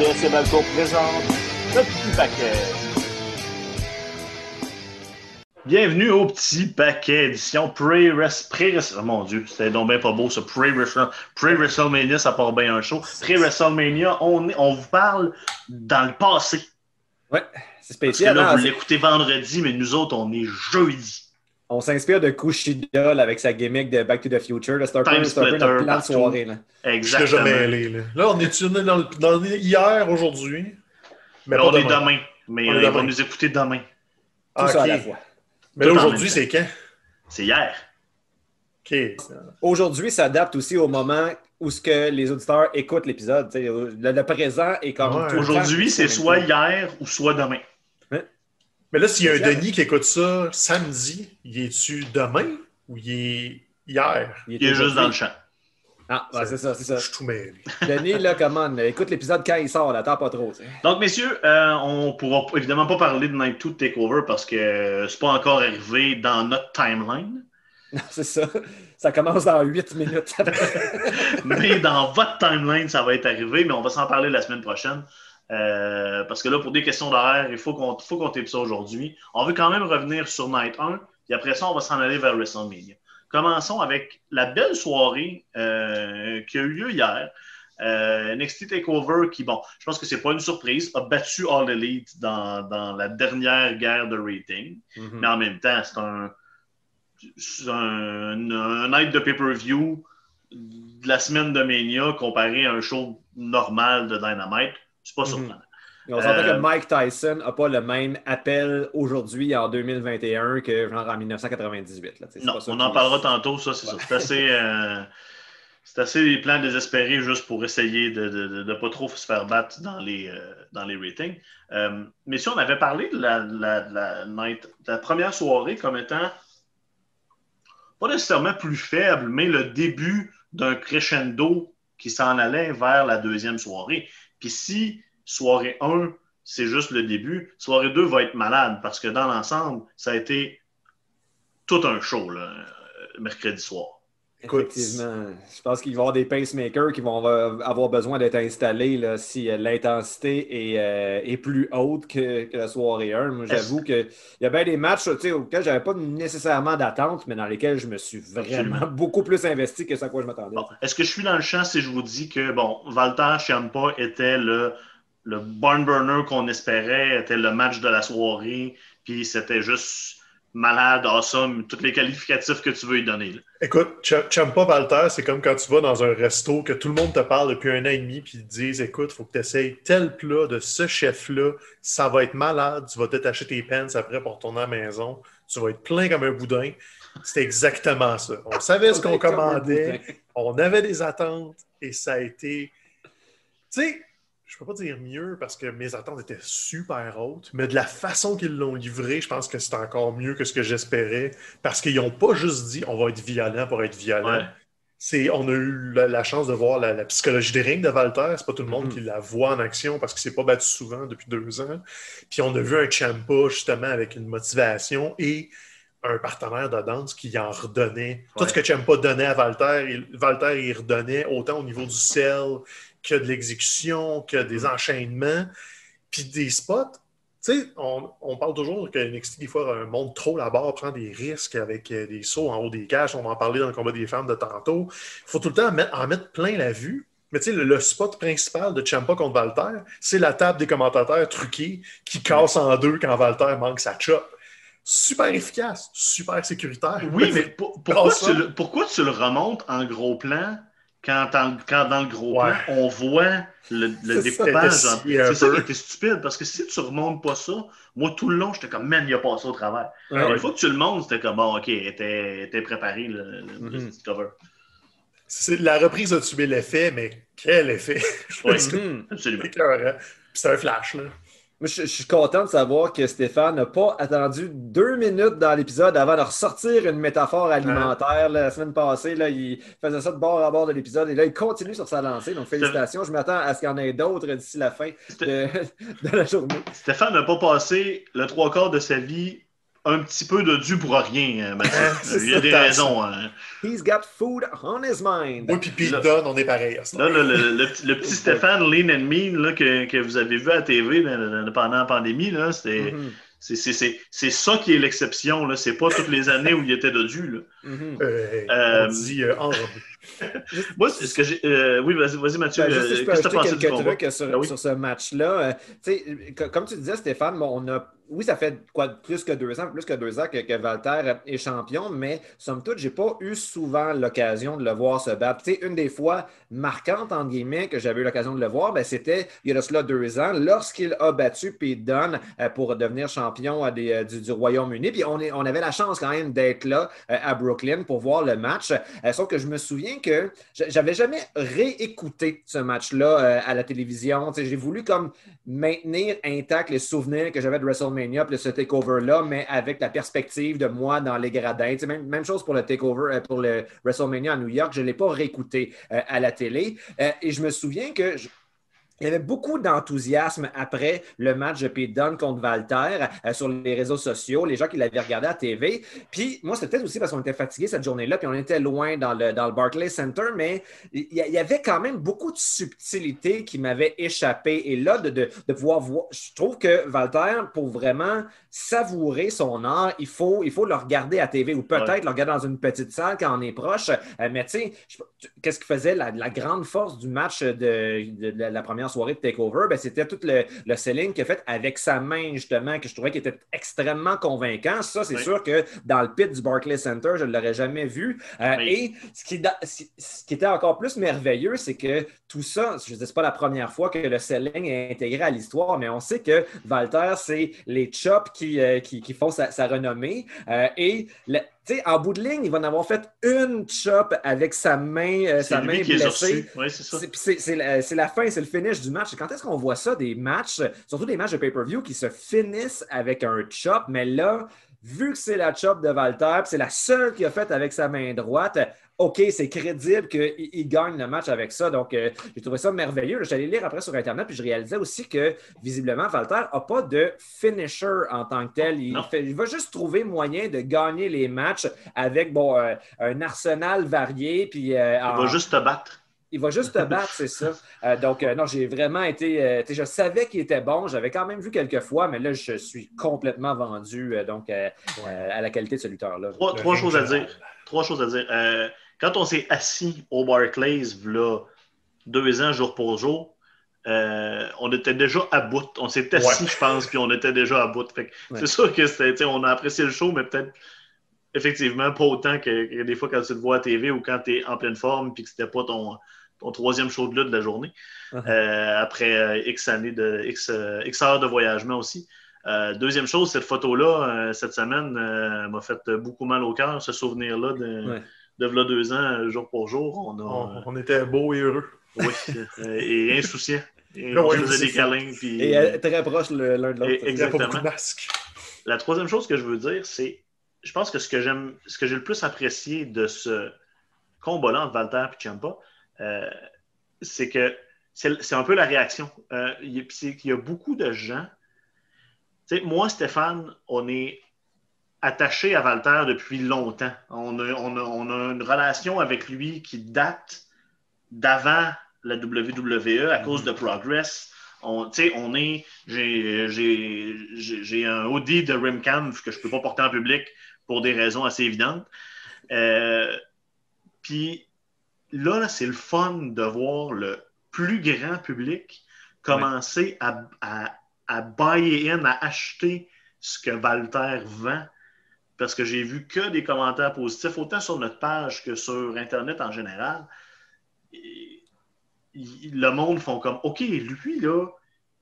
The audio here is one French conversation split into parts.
RDS et Balco présente le petit paquet. Bienvenue au petit paquet édition pré-WrestleMania. oh mon Dieu, c'était donc bien pas beau ce pré-WrestleMania, ça part bien un show. Pré-WrestleMania, on, on vous parle dans le passé. Ouais, c'est spécial. Parce que là, hein, vous l'écoutez vendredi, mais nous autres, on est jeudi. On s'inspire de Kushida là, avec sa gimmick de Back to the Future. C'est un peu, notre plan de soirée. Là. Je Exactement. mêlé. Là. là, on est tourné dans, le, dans hier, aujourd'hui? Mais Là, on est demain. Mais On est euh, ils vont nous écouter demain. Tout Ah, ça à ok. la fois. Mais là, Tout aujourd'hui, c'est quand? C'est hier. OK. Aujourd'hui s'adapte aussi au moment où ce que les auditeurs écoutent l'épisode. Le, le présent est comme Ouais. Aujourd'hui, c'est soit hier ou soit demain. Mais là, s'il y a un. Denis qui écoute ça samedi, il est-tu demain ou il est hier? Il Il est juste aujourd'hui. dans le champ. Ah, c'est ça, c'est ça. Je suis tout mêlé. Denis, là, comment? Écoute l'épisode quand il sort, là, attends pas trop. Donc, messieurs, euh, on pourra évidemment pas parler de Night 2 Takeover parce que c'est pas encore arrivé dans notre timeline. Non, c'est ça. Ça commence dans 8 minutes. mais dans votre timeline, ça va être arrivé, mais on va s'en parler la semaine prochaine. Euh, parce que là, pour des questions d'horaire, il faut qu'on faut qu'on tape ça aujourd'hui. On veut quand même revenir sur Night 1, puis après ça, on va s'en aller vers WrestleMania. Commençons avec la belle soirée euh, qui a eu lieu hier. Euh, NXT TakeOver, qui, bon, je pense que c'est pas une surprise, a battu All Elite dans, dans la dernière guerre de rating. Mais en même temps, c'est un, c'est un, un night de pay-per-view de la semaine de Mania comparé à un show normal de Dynamite. C'est pas Mhm. surprenant. Et on s'entend Euh, que Mike Tyson n'a pas le même appel aujourd'hui en 2021 que genre en 1998. là. Non, pas ça on en parlera tantôt, ça, c'est ça. C'est assez, euh, c'est assez des plans désespérés juste pour essayer de ne de, de pas trop se faire battre dans les, euh, dans les ratings. Euh, mais si on avait parlé de la, la, de la night, de la première soirée comme étant pas nécessairement plus faible, mais le début d'un crescendo qui s'en allait vers la deuxième soirée. Puis si soirée 1, c'est juste le début, soirée 2 va être malade parce que dans l'ensemble, ça a été tout un show là, euh, mercredi soir. Écoute, Effectivement. Je pense qu'il va y avoir des pacemakers qui vont avoir besoin d'être installés là, si euh, l'intensité est, euh, est plus haute que, que la soirée 1. Moi, j'avoue qu'il y a bien des matchs auxquels je n'avais pas nécessairement d'attente, mais dans lesquels je me suis vraiment Absolument. beaucoup plus investi que ce à quoi je m'attendais. Bon, Est-ce que je suis dans le champ si je vous dis que bon, Walter Ciampa était le, le barn burner qu'on espérait, était le match de la soirée, puis c'était juste malade, awesome, tous les qualificatifs que tu veux y donner. là. Écoute, Ch- Champa Walter, c'est comme quand tu vas dans un resto que tout le monde te parle depuis un an et demi, puis ils te disent Écoute, il faut que tu essayes tel plat de ce chef-là, ça va être malade, tu vas acheter tes pants après pour retourner à la maison, tu vas être plein comme un boudin. C'était exactement ça. On savait ce qu'on commandait, on avait des attentes, et ça a été. Tu sais, je peux pas dire mieux parce que mes attentes étaient super hautes, mais de la façon qu'ils l'ont livré, je pense que c'est encore mieux que ce que j'espérais parce qu'ils n'ont pas juste dit on va être violent pour être violent. Ouais. C'est, on a eu la, la chance de voir la, la psychologie des rings de Walter. C'est pas tout le monde Mhm. qui la voit en action parce qu'il s'est pas battu souvent depuis deux ans. Puis on a vu un Champa justement avec une motivation et un partenaire de danse qui en redonnait. Tout ce que Champa donnait à Walter, il, Walter il redonnait autant au niveau du sel que de l'exécution, que des enchaînements, puis des spots. Tu sais, on, on parle toujours que NXT, des fois, euh, monte trop la barre, prend des risques avec euh, des sauts en haut des cages. On va en parler dans le combat des femmes de tantôt. Il faut tout le temps en mettre, en mettre plein la vue. Mais tu sais, le, le spot principal de Champa contre Walter, c'est la table des commentateurs truquée qui casse en deux quand Walter manque sa chop. Super efficace, super sécuritaire. Oui, mais pour- pourquoi, Awesome. tu le, pourquoi tu le remontes en gros plan quand, en- quand dans le gros Ouais. plan, on voit le, le découpage? C'est ça qui était stupide, parce que si tu remontes pas ça, moi, tout le long, j'étais comme, man, il a passé au travers. Ouais. Une fois que tu le montes, c'était comme, bon, OK, était, était préparé, le, le- Mhm. petit cover. La reprise a tué l'effet, mais quel effet! Oui, Mhm. absolument. C'est un flash, là. Moi, je, je suis content de savoir que Stéphane n'a pas attendu deux minutes dans l'épisode avant de ressortir une métaphore alimentaire. là. la semaine passée, là, il faisait ça de bord à bord de l'épisode et là, il continue sur sa lancée. Donc, félicitations. Je m'attends à ce qu'il y en ait d'autres d'ici la fin de, de la journée. Stéphane n'a pas passé le trois quarts de sa vie un petit peu de dû pour rien, euh, Mathieu. Il y a des raisons. hein. He's got food on his mind. Moi puis Pete Dunne, on est pareil. Là, le, le- le petit- le petit Stéphane Lean and Mean là, que, que vous avez vu à la TV là, pendant la pandémie, là, c'était, Mhm, c'est, c'est- c'est- c'est ça qui est l'exception. Là. C'est pas toutes les années où il était dodu. Là. mhm. Euh, Euh, on dit euh, enrobé. Moi, c'est ce que j'ai. euh, oui, vas-y, vas-y Mathieu. Ben, juste si je peux que ajouter du quelques trucs sur, oui. sur ce match-là. Euh, comme tu disais, Stéphane, bon, on a, oui, ça fait quoi, plus que deux ans, plus que deux ans que, que Walter est champion, mais somme toute, j'ai pas eu souvent l'occasion de le voir se battre. Une des fois marquantes, entre guillemets, que j'avais eu l'occasion de le voir, ben, c'était il y a de cela deux ans, lorsqu'il a battu Pete Dunne euh, pour devenir champion des, du, du Royaume-Uni. Puis on, est, on avait la chance quand même d'être là à Brooklyn pour voir le match. Sauf que je me souviens que j'avais jamais réécouté ce match-là euh, à la télévision. J'ai voulu comme maintenir intact les souvenirs que j'avais de WrestleMania puis de ce takeover-là, mais avec la perspective de moi dans les gradins. Même, même chose pour le takeover, euh, pour le WrestleMania à New York. Je ne l'ai pas réécouté euh, à la télé. Et je me souviens que il y avait beaucoup d'enthousiasme après le match de Pete Dunne contre Valter euh, sur les réseaux sociaux, les gens qui l'avaient regardé à TV. Puis moi, c'était peut-être aussi parce qu'on était fatigué cette journée-là, puis on était loin dans le, dans le Barclays Center, mais il y, avait quand même beaucoup de subtilité qui m'avait échappé. Et là, de, de- de pouvoir voir, je trouve que Valter, pour vraiment savourer son art, il faut, il faut le regarder à TV ou peut-être Ouais. le regarder dans une petite salle quand on est proche. Euh, mais tu sais, qu'est-ce qui faisait la, la grande force du match de, de- de la première soirée de TakeOver? Ben, c'était tout le, le selling qu'il a fait avec sa main, justement, que je trouvais qu'il était extrêmement convaincant. Ça, c'est Oui. sûr que dans le pit du Barclays Center, je ne l'aurais jamais vu. Euh, Oui. Et ce qui, ce qui était encore plus merveilleux, c'est que tout ça, je ne sais pas la première fois que le selling est intégré à l'histoire, mais on sait que Walter, c'est les chops qui, euh, qui, qui font sa, sa renommée. Euh, et sais, en bout de ligne, il va en avoir fait une chop avec sa main, euh, sa main blessée. c'est la, la fin, c'est le finish du match. Quand est-ce qu'on voit ça, des matchs, surtout des matchs de pay-per-view qui se finissent avec un chop, mais là, vu que c'est la chop de Walter, puis c'est la seule qu'il a faite avec sa main droite, OK, c'est crédible qu'il il gagne le match avec ça. Donc, euh, j'ai trouvé ça merveilleux. Allé lire après sur Internet, puis je réalisais aussi que, visiblement, Walter n'a pas de finisher en tant que tel. Il, Non. fait- il va juste trouver moyen de gagner les matchs avec bon, euh, un arsenal varié. Puis, euh, Il en- va juste te battre. il va juste te battre, c'est ça. Euh, donc, euh, non, j'ai vraiment été. euh, je savais qu'il était bon. J'avais quand même vu quelques fois, mais là, je suis complètement vendu euh, donc, à la qualité de ce lutteur-là. Trois, choses à dire. Trois choses à dire. Quand on s'est assis au Barclays, là, deux ans, jour pour jour, euh, on était déjà à bout. On s'est assis, Ouais. je pense, puis on était déjà à bout. Ouais. C'est sûr que c'était, on a apprécié le show, mais peut-être effectivement pas autant que, que des fois quand tu te vois à TV ou quand tu es en pleine forme puis que c'était pas ton, ton troisième show de lutte de la journée. Uh-huh. Euh, après euh, X années de X, X heures de voyagement aussi. Deuxième chose, cette photo-là, cette semaine, m'a fait beaucoup mal au cœur, ce souvenir-là de, Ouais. De v'là deux ans, euh, jour pour jour. On a, On, on était beaux et heureux. oui, euh, et insouciant. Et on faisait des câlins. Puis, Et euh, très proche le- l'un de l'autre. Exactement. La troisième chose que je veux dire, c'est je pense que ce que j'aime, ce que j'ai le plus apprécié de ce combat-là entre Walter et Ciampa, euh, c'est que c'est c'est un peu la réaction. Euh, il y a- c'est qu'il y a beaucoup de gens. Tu sais, moi, Stéphane, on est attaché à Walter depuis longtemps. On a, on a- on a une relation avec lui qui date d'avant la WWE à cause de Progress. On, est. J'ai un Audi de Rimcam que je ne peux pas porter en public pour des raisons assez évidentes. Euh, Puis là, là, c'est le fun de voir le plus grand public commencer à, à, à buy in, à acheter ce que Walter vend. Parce que j'ai vu que des commentaires positifs, autant sur notre page que sur Internet en général. Et- le monde font comme OK, lui, là,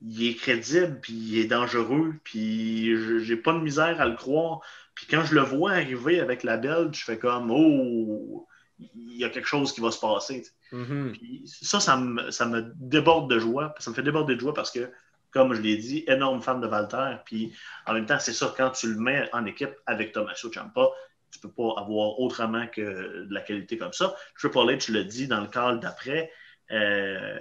il est crédible, puis il est dangereux, puis je- j'ai pas de misère à le croire. Puis quand je le vois arriver avec la belle, je fais comme Oh, il y a quelque chose qui va se passer. Mhm. Puis ça, ça me, ça me déborde de joie. Ça me fait déborder de joie parce que, comme je l'ai dit, énorme fan de Walter. Puis en même temps, c'est ça, quand tu le mets en équipe avec Tommaso Ciampa, tu peux pas avoir autrement que de la qualité comme ça. Triple H le dit dans le cadre d'après. euh,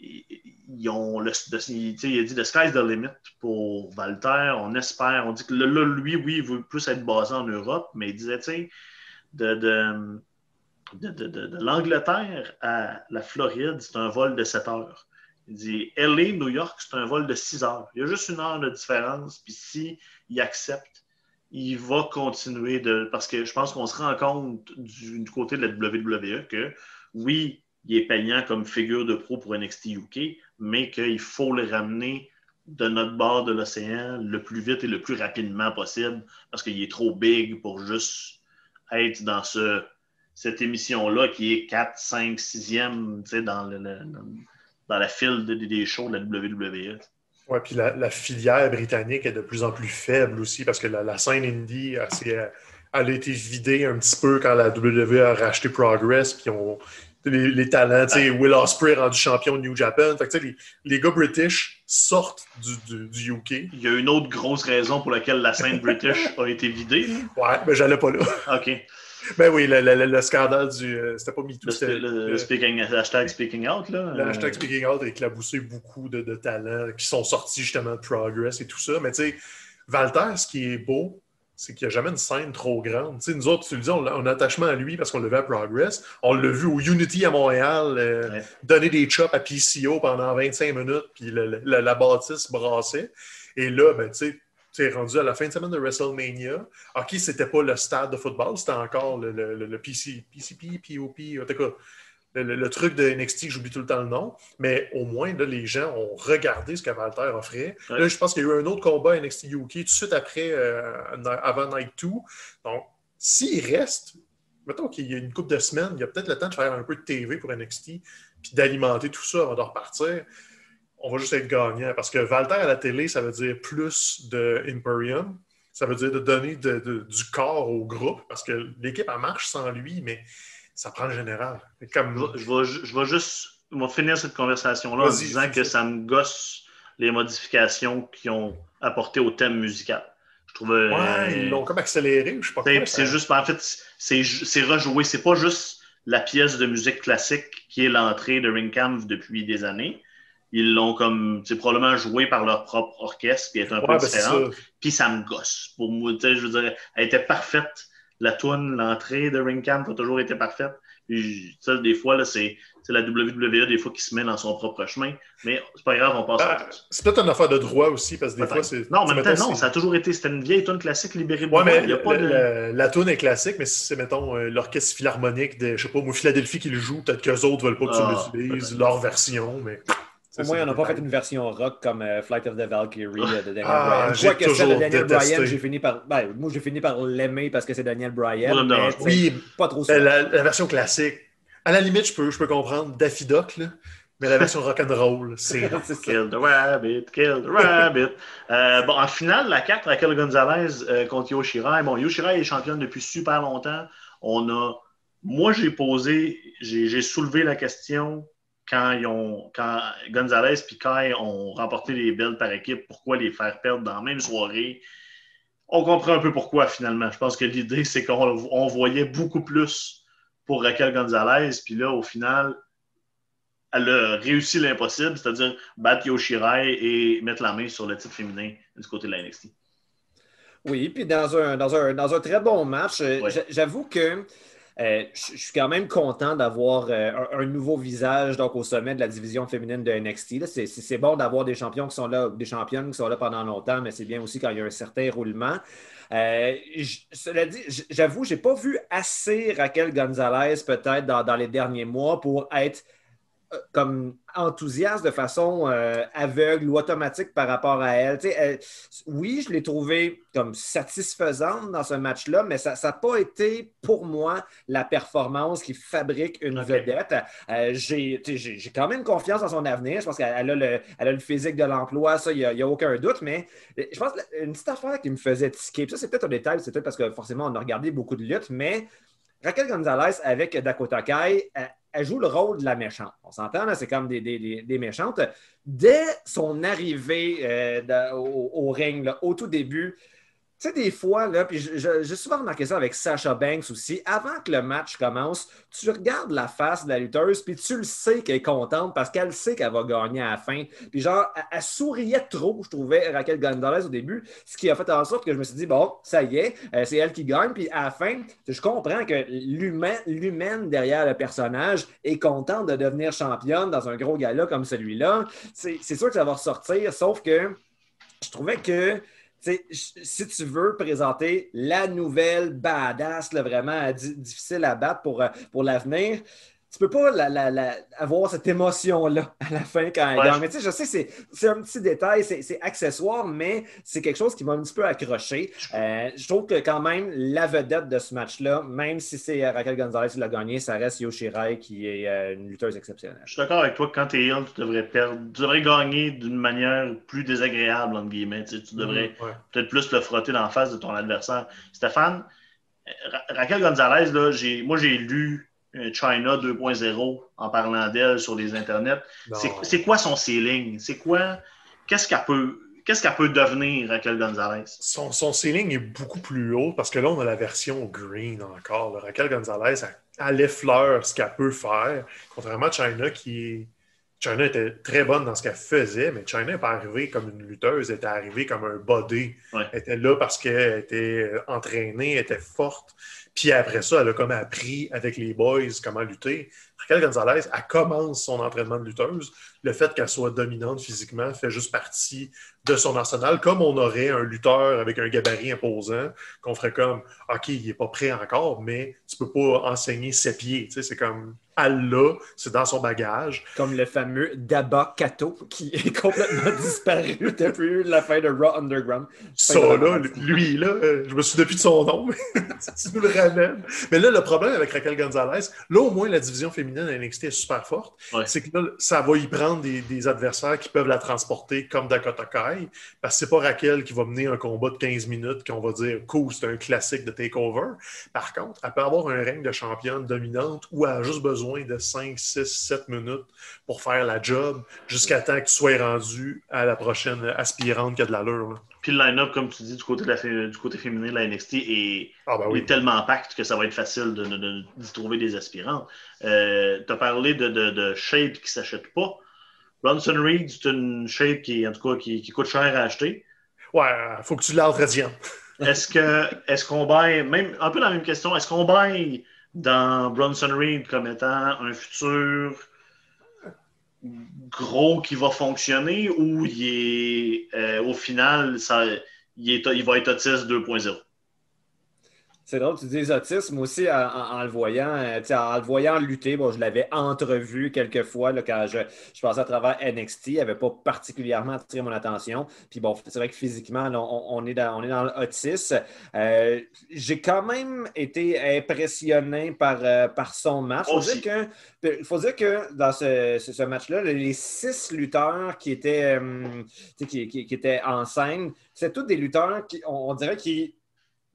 ils ont le, il, a dit The sky's the limit pour Walter. On espère, on dit que là, lui, oui, il veut plus être basé en Europe, mais il disait, tu sais, de, de, de, l'Angleterre à la Floride, c'est un vol de 7 heures. Il dit LA, New York, c'est un vol de 6 heures. Il y a juste une heure de différence. Puis s'il accepte, il va continuer de. Parce que je pense qu'on se rend compte du, côté de la WWE que oui, il est payant comme figure de pro pour NXT UK, mais qu'il faut le ramener de notre bord de l'océan le plus vite et le plus rapidement possible parce qu'il est trop big pour juste être dans ce, cette émission-là qui est 4, 5, 6e dans, le, dans la file des shows de la WWE. Oui, puis la, filière britannique est de plus en plus faible aussi parce que la, scène indie, elle, a été vidée un petit peu quand la WWE a racheté Progress, puis on, les, talents. Will Ospreay rendu champion de New Japan. les, les, gars british sortent du, du, UK. Il y a une autre grosse raison pour laquelle la scène british a été vidée. Ouais, mais j'allais pas là. OK. Ben oui, le, le, le scandale du. Euh, c'était pas MeToo. Le, le, le speaking, hashtag Speaking Out, là. Le hashtag Speaking Out a éclaboussé beaucoup de, de talents qui sont sortis justement de Progress et tout ça. Mais tu sais, Walter, ce qui est beau, c'est qu'il n'y a jamais une scène trop grande. nous autres, tu le dis, on a un attachement à lui parce qu'on le vu à Progress. On l'a vu au Unity à Montréal euh, donner des chops à PCO pendant 25 minutes, puis la bâtisse brassait. Et là, ben, tu sais, rendu à la fin de semaine de WrestleMania. OK, c'était pas le stade de football, c'était encore le, le, PC, PCP, POP, en tout cas, le, truc de NXT, j'oublie tout le temps le nom, mais au moins, là, les gens ont regardé ce que Walter offrait. Là, je pense qu'il y a eu un autre combat NXT UK tout de suite après, euh, avant Night 2. Donc, s'il reste, mettons qu'il y a une couple de semaines, il y a peut-être le temps de faire un peu de TV pour NXT, puis d'alimenter tout ça avant de repartir. On va juste être gagnant. Parce que Walter à la télé, ça veut dire plus de Imperium. Ça veut dire de donner du corps au groupe, parce que l'équipe, elle marche sans lui, mais ça prend le général. Comme... Je, vais, je, vais, juste finir cette conversation-là en disant que ça me gosse les modifications qu'ils ont apportées au thème musical. Je trouve. Ouais, ils l'ont comme accéléré, je sais pas. C'est juste, en fait, c'est rejoué. C'est pas juste la pièce de musique classique qui est l'entrée de Ringcam depuis des années. Ils l'ont comme, c'est probablement joué par leur propre orchestre, qui est un peu ben, différent. Puis ça me gosse. Pour moi, je veux dire, elle était parfaite la toune, l'entrée de Ring Camp a toujours été parfaite. ça, des fois, c'est la WWE des fois qui se met dans son propre chemin. Mais c'est pas grave, on passe à ah, C'est peut-être une affaire de droit aussi, parce que des fois, c'est. Non, mais non, ça a toujours été. C'était une vieille tune classique libérée ouais, mais Il y a pas de... la toune est classique, mais si c'est, mettons, euh, l'orchestre philharmonique de, je sais pas, moi, Philadelphie qui le joue, peut-être qu'eux autres veulent pas que tu ah, l'utilises, leur version, mais. Au moins, on n'a pas fait une version rock comme euh, Flight of the Valkyrie euh, de Daniel ah, Bryan. Je vois que celle de Daniel Bryan, j'ai fini par. Ben, moi, j'ai fini par l'aimer parce que c'est Daniel Bryan. Mais, oui, pas trop ça. La, version classique. À la limite, je peux, je peux comprendre Daffy là. Mais la version rock'n'roll, c'est. kill the rabbit, kill the rabbit. Euh, bon, en finale, la carte Raquel Gonzalez contre Yoshirai. Bon, Yoshirai est championne depuis super longtemps. On a. Moi, j'ai posé, j'ai soulevé la question quand, ils ont, quand Gonzalez et Kai ont remporté les belts par équipe, pourquoi les faire perdre dans la même soirée? On comprend un peu pourquoi finalement. Je pense que l'idée, c'est qu'on voyait beaucoup plus pour Raquel Gonzalez, puis là, au final, elle a réussi l'impossible, c'est-à-dire battre Yoshirai et mettre la main sur le titre féminin du côté de la NXT. Oui, puis dans un, dans un, dans un très bon match, j'avoue que euh, je suis quand même content d'avoir euh, un, nouveau visage donc, au sommet de la division féminine de NXT. C'est bon d'avoir des champions qui sont là, des championnes qui sont là pendant longtemps, mais c'est bien aussi quand il y a un certain roulement. Euh, cela dit, j'avoue, je n'ai pas vu assez Raquel Gonzalez peut-être dans, les derniers mois pour être comme enthousiaste de façon euh, aveugle ou automatique par rapport à elle. oui, je l'ai trouvé comme satisfaisante dans ce match-là, mais ça n'a pas été pour moi la performance qui fabrique une vedette. Euh, j'ai quand même confiance dans son avenir. Je pense qu'elle a, le, a le physique de l'emploi, ça, il n'y a, aucun doute, mais je pense une petite affaire qui me faisait tiquer, ça c'est peut-être un détail, c'est peut-être parce que forcément on a regardé beaucoup de luttes, mais Raquel Gonzalez avec Dakota Kai, elle joue le rôle de la méchante. On s'entend, c'est comme des, méchantes. Dès son arrivée euh, au, ring, au tout début, sais, des fois, là, puis j'ai souvent remarqué ça avec Sasha Banks aussi, avant que le match commence, tu regardes la face de la lutteuse, puis tu le sais qu'elle est contente parce qu'elle sait qu'elle va gagner à la fin. Puis genre, elle, souriait trop, je trouvais, Raquel Gonzalez au début, ce qui a fait en sorte que je me suis dit, bon, ça y est, euh, c'est elle qui gagne. Puis à la fin, je comprends que l'humaine derrière le personnage est contente de devenir championne dans un gros gala comme celui-là. C'est sûr que ça va ressortir, sauf que je trouvais que si tu veux présenter la nouvelle badass, vraiment difficile à battre pour, euh, pour l'avenir, tu peux pas avoir cette émotion-là à la fin quand elle gagne. Mais tu sais, je sais, c'est un petit détail, c'est accessoire, mais c'est quelque chose qui m'a un petit peu accroché. Euh, je trouve que quand même, la vedette de ce match-là, même si c'est Raquel Gonzalez qui l'a gagné, ça reste Yoshirai qui est euh, une lutteuse exceptionnelle. Je suis d'accord avec toi que quand tu es heel, tu devrais perdre. Tu devrais gagner d'une manière plus désagréable, entre guillemets. Tu, devrais mm, peut-être plus le frotter dans la face de ton adversaire. Stéphane, Raquel Gonzalez, là, moi j'ai lu euh, China 2.0 en parlant d'elle sur les internets. C'est quoi son ceiling? C'est quoi? Qu'est-ce qu'elle peut. Qu'est-ce qu'elle peut devenir, Raquel Gonzalez? Son, son, ceiling est beaucoup plus haut parce que là, on a la version green encore. Raquel Gonzalez, elle, effleure ce qu'elle peut faire, contrairement à China qui est. China était très bonne dans ce qu'elle faisait, mais China n'est pas arrivée comme une lutteuse, elle était arrivée comme un body. Elle était là parce qu'elle était entraînée, elle était forte. Puis après ça, elle a comme appris avec les boys comment lutter. Raquel Gonzalez, elle commence son entraînement de lutteuse. Le fait qu'elle soit dominante physiquement fait juste partie de son arsenal, comme on aurait un lutteur avec un gabarit imposant, qu'on ferait comme OK, il n'est pas prêt encore, mais tu peux pas enseigner ses pieds. c'est comme elle l'a, c'est dans son bagage. Comme le fameux Daba Kato qui est complètement disparu depuis la fin de Raw Underground. Ça, là, lui, là, euh, je me suis depuis de son nom, tu nous le ramènes. Mais là, le problème avec Raquel Gonzalez, là, au moins, la division féminine à NXT est super forte. C'est que là, ça va y prendre des, adversaires qui peuvent la transporter comme Dakota Kai, parce que c'est pas Raquel qui va mener un combat de 15 minutes qu'on va dire, cool, c'est un classique de takeover. Par contre, elle peut avoir un règne de championne dominante où elle a juste besoin de 5, 6, 7 minutes pour faire la job jusqu'à temps que tu sois rendu à la prochaine aspirante qui a de l'allure. Puis le line-up, comme tu dis, du côté, du côté féminin de la NXT est, ah, ben tellement pacte que ça va être facile d'y de, trouver des aspirants. Euh, tu as parlé de, de, shape qui ne s'achète pas. Bronson Reed, c'est une shape qui, en tout cas, qui, coûte cher à acheter. Ouais, faut que tu l'entretiennes. est-ce que est-ce qu'on baille, même un peu la même question, est-ce qu'on baille dans Bronson Reed comme étant un futur gros qui va fonctionner ou il est, euh, au final, ça, il, est, il va être autiste 2.0? C'est drôle, tu dis autisme aussi en, le voyant, euh, en le voyant lutter. Bon, je l'avais entrevu quelques fois là, quand je, je, passais à travers NXT. Il n'avait pas particulièrement attiré mon attention. Puis bon, c'est vrai que physiquement, on, est dans, on est dans l'autisme. Euh, j'ai quand même été impressionné par, euh, par son match. Il faut, dire que dans ce, match-là, les six lutteurs qui étaient, qui, qui, étaient en scène, c'est tous des lutteurs qui, on dirait, qui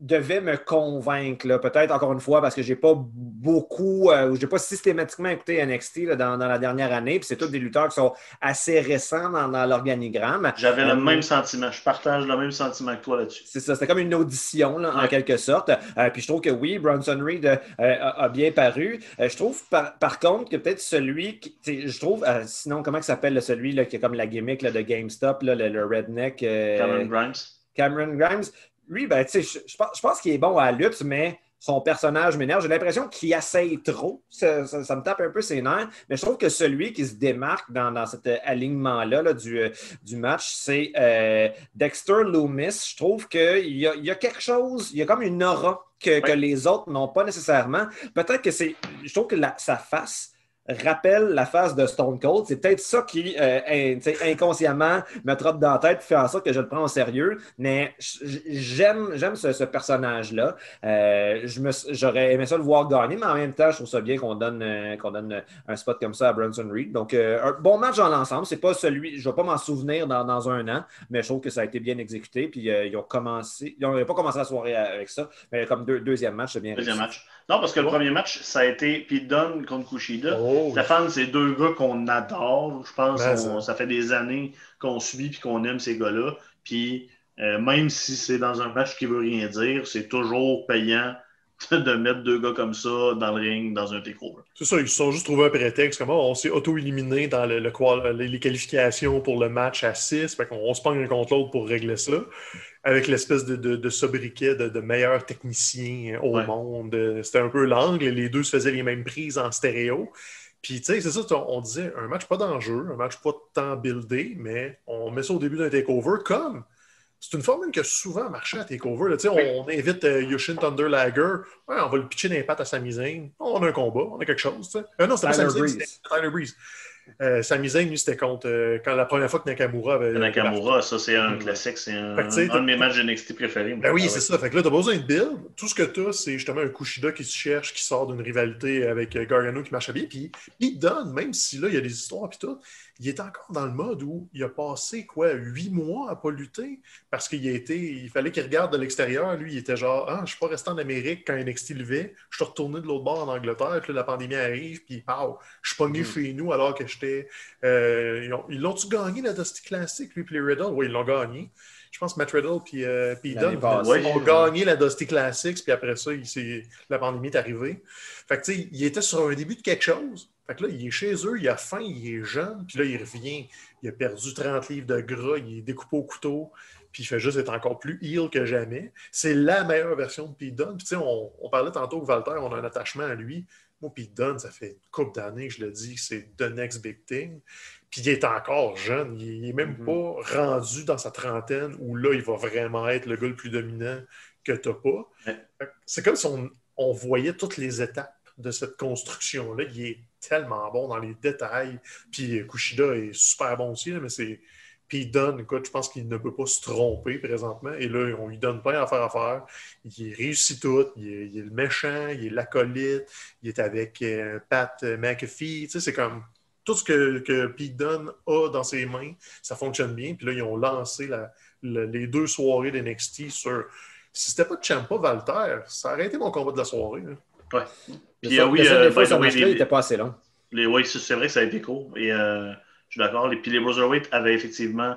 devait me convaincre, peut-être encore une fois, parce que j'ai pas beaucoup, euh, j'ai pas systématiquement écouté NXT dans, la dernière année, puis c'est tous des lutteurs qui sont assez récents dans, l'organigramme. J'avais le euh, même sentiment, je partage le même sentiment que toi là-dessus. C'est ça, c'était comme une audition en quelque sorte. Euh, puis je trouve que oui, Bronson Reed a, bien paru. je trouve par, contre que peut-être celui qui, je trouve, sinon comment s'appelle celui là, qui est comme la gimmick de GameStop, le, le, redneck. Cameron Grimes. Cameron Grimes lui, ben, je, je pense qu'il est bon à la lutte, mais son personnage m'énerve. J'ai l'impression qu'il essaye trop. Ça, me tape un peu ses nerfs. Mais je trouve que celui qui se démarque dans, cet alignement-là du, euh, du, match, c'est euh, Dexter Loomis. Je trouve qu'il y a, y a quelque chose, il y a comme une aura que, les autres n'ont pas nécessairement. Peut-être que c'est. Je trouve que sa face rappelle la face de Stone Cold. C'est peut-être ça qui, euh, inconsciemment, me trotte dans la tête et fait en sorte que je le prends au sérieux. Mais j'aime, j'aime ce, personnage-là. Euh, j'aurais aimé ça le voir gagner, mais en même temps, je trouve ça bien qu'on donne, euh, qu'on donne un spot comme ça à Bronson Reed. Donc, un bon match dans l'ensemble. C'est pas celui, je vais pas m'en souvenir dans, un an, mais je trouve que ça a été bien exécuté. Puis ils ont commencé, ils n'ont pas commencé la soirée avec ça, mais comme deuxième match, c'est bien. Deuxième match. Non, parce que le premier match, ça a été Pete Dunne contre Kushida. Oh, Stéphane, c'est deux gars qu'on adore. Je pense ben, ça fait des années qu'on suit et qu'on aime ces gars-là. Puis Euh, même si c'est dans un match qui veut rien dire, c'est toujours payant de mettre deux gars comme ça dans le ring, dans un takeover. C'est ça, ils se sont juste trouvé un prétexte. Comment oh, on s'est auto-éliminé dans le, les qualifications pour le match à 6. Fait on se pogne un contre l'autre pour régler ça. Avec l'espèce de, de, de, sobriquet de, de meilleur technicien au monde. C'était un peu l'angle. Les deux se faisaient les mêmes prises en stéréo. Puis, tu sais, c'est ça, on disait un match pas d'enjeu, un match pas tant buildé, mais on met ça au début d'un takeover comme c'est une formule qui a souvent marché à TakeOver. Là. On, on, invite euh, Yoshin Thunderlager, ouais, on va le pitcher d'impact à Sami On a un combat, on a quelque chose. Euh, non, c'était pas Tyler Breeze. Euh, Sami Zayn, lui, c'était contre euh, quand la première fois que Nakamura avait. Nakamura, ça, c'est un classique. C'est un, un, de mes matchs NXT préférés. Ben oui, c'est ça. Fait que là, t'as besoin de build. Tout ce que t'as, c'est justement un Kushida qui se cherche, qui sort d'une rivalité avec euh, Gargano qui marche bien. Puis il donne, même si là, il y a des histoires, puis tout, il est encore dans le mode où il a passé, quoi, huit mois à pas lutter parce qu'il a été. Il fallait qu'il regarde de l'extérieur. Lui, il était genre, ah, je suis pas resté en Amérique quand NXT levait. Je suis retourné de l'autre bord en Angleterre. Puis là, la pandémie arrive. Puis, pow, je suis pas mieux mm. chez nous alors que j'étais. Euh, ils l'ont-tu gagné, la Dusty Classic, lui, puis les Riddle? Oui, ils l'ont gagné. Je pense que Matt Riddle puis, euh, puis Dunn ont gagné la Dusty Classics, puis après ça, il, la pandémie est arrivée. Fait que, tu sais, il était sur un début de quelque chose. Fait que là, il est chez eux, il a faim, il est jeune, puis là, il revient. Il a perdu 30 livres de gras, il est découpé au couteau, puis il fait juste être encore plus heal que jamais. C'est la meilleure version de Pete Dunne. Puis, tu sais, on, on, parlait tantôt que Walter, on a un attachement à lui. Moi, Pete Dunne, ça fait une couple d'années que je le dis, c'est the next big thing. Puis il est encore jeune. Il n'est même mm-hmm. pas rendu dans sa trentaine où là, il va vraiment être le gars le plus dominant que tu pas. C'est comme si on, on voyait toutes les étapes de cette construction-là. Il est tellement bon dans les détails. Puis Kushida est super bon aussi, mais c'est. Puis il donne, écoute, je pense qu'il ne peut pas se tromper présentement. Et là, on lui donne plein à faire à faire. Il réussit tout. Il est, le méchant, il est l'acolyte, il est avec euh, Pat McAfee. Tu sais, c'est comme tout ce que, que Pete Dunne a dans ses mains, ça fonctionne bien. Puis là, ils ont lancé les deux soirées d'NXT sur. Si c'était pas Champa Valter, ça aurait été mon combat de la soirée. Ouais. Puis euh, oui, euh, fois, il pas assez long. Les, oui, c'est vrai que ça a été court. Et euh, je suis d'accord. Puis les Brotherweight avaient effectivement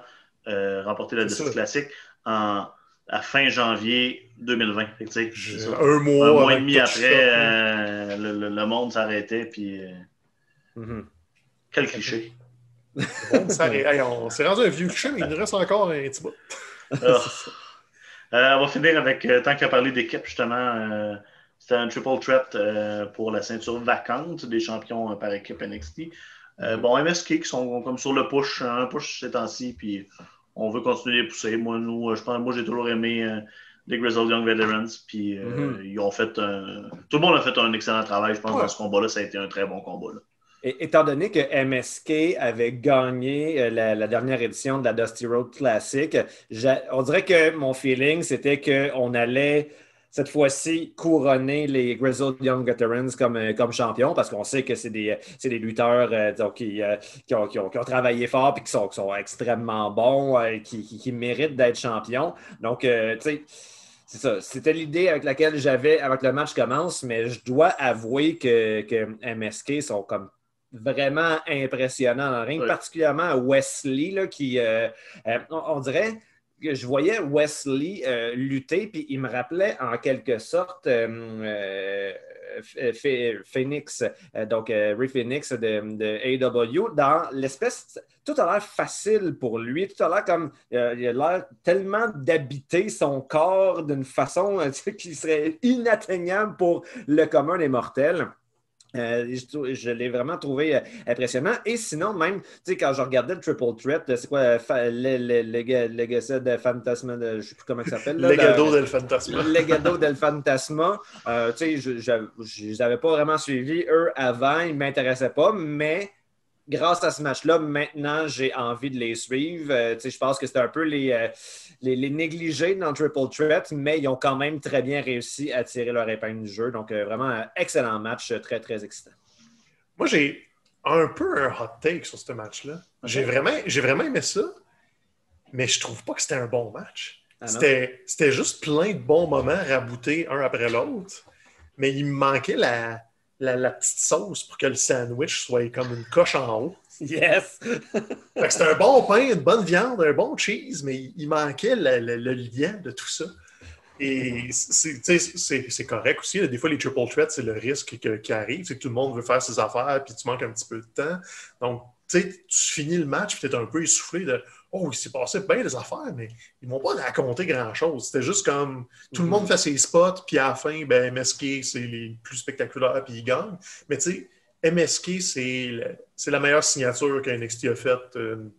euh, remporté la District classique en, à fin janvier 2020. un mois. Un mois et demi après, le, le, monde s'arrêtait. Puis. Mm-hmm. Quel cliché. on s'est rendu un vieux cliché, mais il nous reste encore un petit bout. Ah. on va finir avec, tant qu'à parler d'équipe, justement, c'était un triple threat euh, pour la ceinture vacante des champions euh, par équipe NXT. Euh, bon, MSK qui sont comme sur le push, un push ces temps-ci, puis on veut continuer les pousser. Moi, nous, je pense, moi, j'ai toujours aimé les Grizzled Young Veterans, puis mm-hmm. ils ont fait un... Tout le monde a fait un excellent travail, je pense, dans ce combat-là. Ça a été un très bon combat. Là. Et, étant donné que MSK avait gagné la, dernière édition de la Dusty Road Classic, on dirait que mon feeling, c'était qu'on allait cette fois-ci couronner les Grizzled Young Veterans comme, euh, comme champions parce qu'on sait que c'est des, des, lutteurs euh, qui, euh, qui, ont, qui, ont, travaillé fort et qui sont, sont extrêmement bons, qui, qui, méritent d'être champions. Donc, tu sais, c'est ça. C'était l'idée avec laquelle j'avais avant que le match commence, mais je dois avouer que, que MSK sont comme vraiment impressionnants le ring, particulièrement Wesley, là, qui, on dirait je voyais Wesley euh, lutter, puis il me rappelait en quelque sorte euh, euh, Phoenix, donc Ray Phoenix de, de, AW, dans l'espèce. Tout a l'air facile pour lui, tout a l'air comme. il a l'air tellement d'habiter son corps d'une façon qui serait inatteignable pour le commun des mortels. Euh, je, l'ai vraiment trouvé euh, impressionnant. Et sinon, même, tu sais, quand je regardais le Triple Threat, euh, c'est quoi, le, Legacy de Fantasma, je ne sais plus comment ça s'appelle. Legado del Fantasma. Legado del Fantasma. tu sais, je ne les avais pas vraiment suivis. Eux, avant, ils ne m'intéressaient pas, mais grâce à ce match-là, maintenant, j'ai envie de les suivre. Euh, je pense que c'est un peu euh, les, les, négligés dans Triple Threat, mais ils ont quand même très bien réussi à tirer leur épingle du jeu. Donc, euh, vraiment, un excellent match, très, très excitant. Moi, j'ai un peu un hot take sur ce match-là. J'ai vraiment, vraiment aimé ça, mais je trouve pas que c'était un bon match. Ah c'était juste plein de bons moments raboutés un après l'autre, mais il me manquait la, la, petite sauce pour que le sandwich soit comme une coche en haut. Yes! C'était un bon pain, une bonne viande, un bon cheese, mais il manquait le lien de tout ça. Et c'est correct aussi. Des fois, les triple threats, c'est le risque qui arrive. C'est que tout le monde veut faire ses affaires, puis tu manques un petit peu de temps. Donc, tu finis le match, puis tu es un peu essoufflé de Oh, il s'est passé bien des affaires, mais ils m'ont pas raconté grand-chose. C'était juste comme tout le monde mm-hmm. fait ses spots, puis à la fin, ben, MSK, c'est les plus spectaculaires, puis ils gagnent. Mais tu sais, MSK, c'est la meilleure signature qu'NXT a faite euh,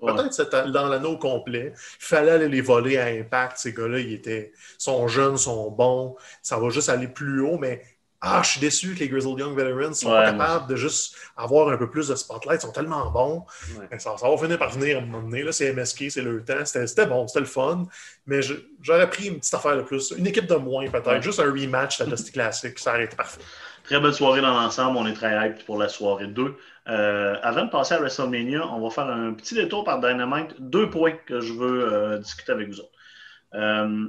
peut-être dans l'anneau complet. Il fallait aller les voler à impact. Ces gars-là, ils étaient, sont jeunes, sont bons. Ça va juste aller plus haut, mais ah, je suis déçu que les Grizzled Young Veterans sont capables de juste avoir un peu plus de spotlight. Ils sont tellement bons. Ça, va finir par venir à un moment donné. C'est MSK, c'est le temps. C'était bon, c'était le fun. Mais j'aurais pris une petite affaire de plus. Une équipe de moins, peut-être. Juste un rematch de Dusty Classic. Ça aurait été parfait. Très belle soirée dans l'ensemble. On est très hype pour la soirée 2. Euh, avant de passer à WrestleMania, on va faire un petit détour par Dynamite. Deux points que je veux euh, discuter avec vous autres. Euh,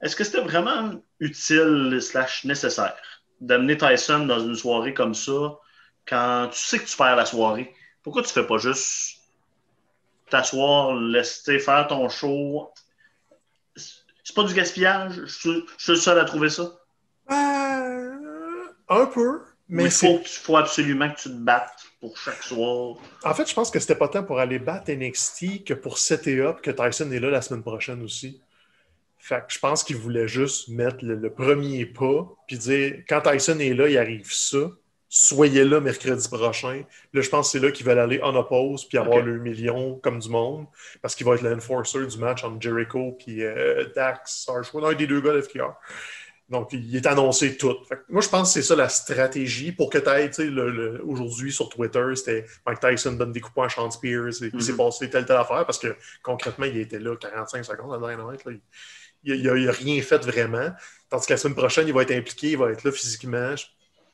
est-ce que c'était vraiment utile slash nécessaire d'amener Tyson dans une soirée comme ça quand tu sais que tu perds la soirée? Pourquoi tu ne fais pas juste t'asseoir, laisser faire ton show? C'est pas du gaspillage? Je suis le seul à trouver ça? un peu. Mais il faut, faut, absolument que tu te battes pour chaque soir? En fait, je pense que c'était pas tant pour aller battre NXT que pour setter up que Tyson est là la semaine prochaine aussi. Fait que je pense qu'il voulait juste mettre le, premier pas, puis dire quand Tyson est là, il arrive ça. Soyez là mercredi prochain. Là, je pense que c'est là qu'ils veulent aller en oppose puis avoir le million comme du monde. Parce qu'il va être l'enforcer du match entre Jericho puis euh, Dax, un des deux gars de FKR. Donc, il est annoncé tout. moi, je pense que c'est ça la stratégie pour que tu ailles, le, aujourd'hui sur Twitter, c'était Mike Tyson donne des coups à Sean Spears et il s'est mm-hmm. passé telle, telle affaire parce que concrètement, il était là 45 secondes à Dynamite. Là. Il n'a rien fait vraiment. Tandis que la semaine prochaine, il va être impliqué, il va être là physiquement.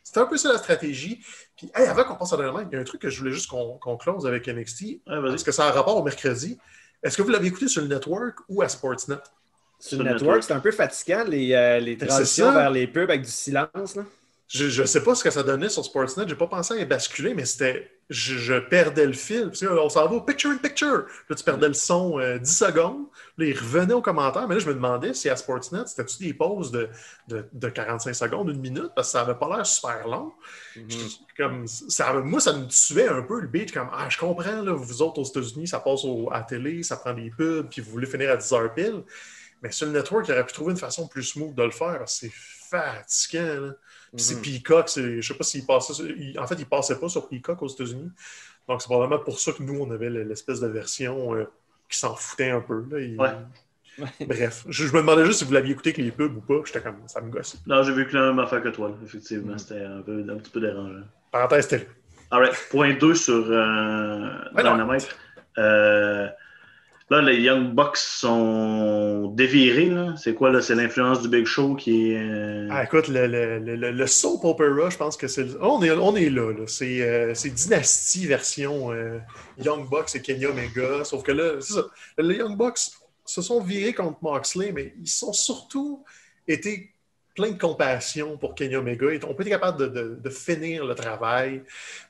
C'était un peu ça la stratégie. Puis, avant qu'on passe à Dynamite, il y a un truc que je voulais juste qu'on close avec NXT. parce que ça a un rapport au mercredi. Est-ce que vous l'avez écouté sur le network ou à Sportsnet? Sur le network, c'est un peu fatigant, les, euh, les transitions vers les pubs avec du silence. Là. Je ne sais pas ce que ça donnait sur Sportsnet. Je n'ai pas pensé à y basculer, mais c'était. Je, perdais le fil. Parce on s'en va au picture in picture. Là, tu perdais le son 10 euh, secondes. Là, il revenait aux commentaires. Mais là, je me demandais si à Sportsnet, c'était-tu des pauses de, de, de, 45 secondes, une minute, parce que ça n'avait pas l'air super long. Mm-hmm. comme, ça, moi, ça me tuait un peu le beat. Comme, ah, je comprends, là, vous autres aux États-Unis, ça passe à la télé, ça prend des pubs, puis vous voulez finir à 10 heures pile. Mais sur le network, il aurait pu trouver une façon plus smooth de le faire. C'est fatigant. C'est mhm. Peacock. Je ne sais pas s'il passait. en fait, il ne passait pas sur Peacock aux États-Unis. Donc, c'est probablement pour ça que nous, on avait l'espèce de version euh, qui s'en foutait un peu. Bref, je, me demandais juste si vous l'aviez écouté avec les pubs ou pas. J'étais comme ça me gosse. Non, j'ai vécu la même affaire que toi, effectivement. Mhm. C'était un, petit peu dérangeant. Parenthèse télé. Alright, point 2 sur euh, Dynamite. Euh, Là, les Young Bucks sont dévirés. C'est quoi? là? C'est l'influence du Big Show qui est. Euh, ah, écoute, le, le, le, le, soap opera, je pense que c'est. On, est, on est là. là. C'est euh, Dynasty version euh, Young Bucks et Kenya Omega. Sauf que là, c'est ça. Les Young Bucks se sont virés contre Moxley, mais ils sont surtout été plein de compassion pour Kenny Omega. On peut être capable de, finir le travail.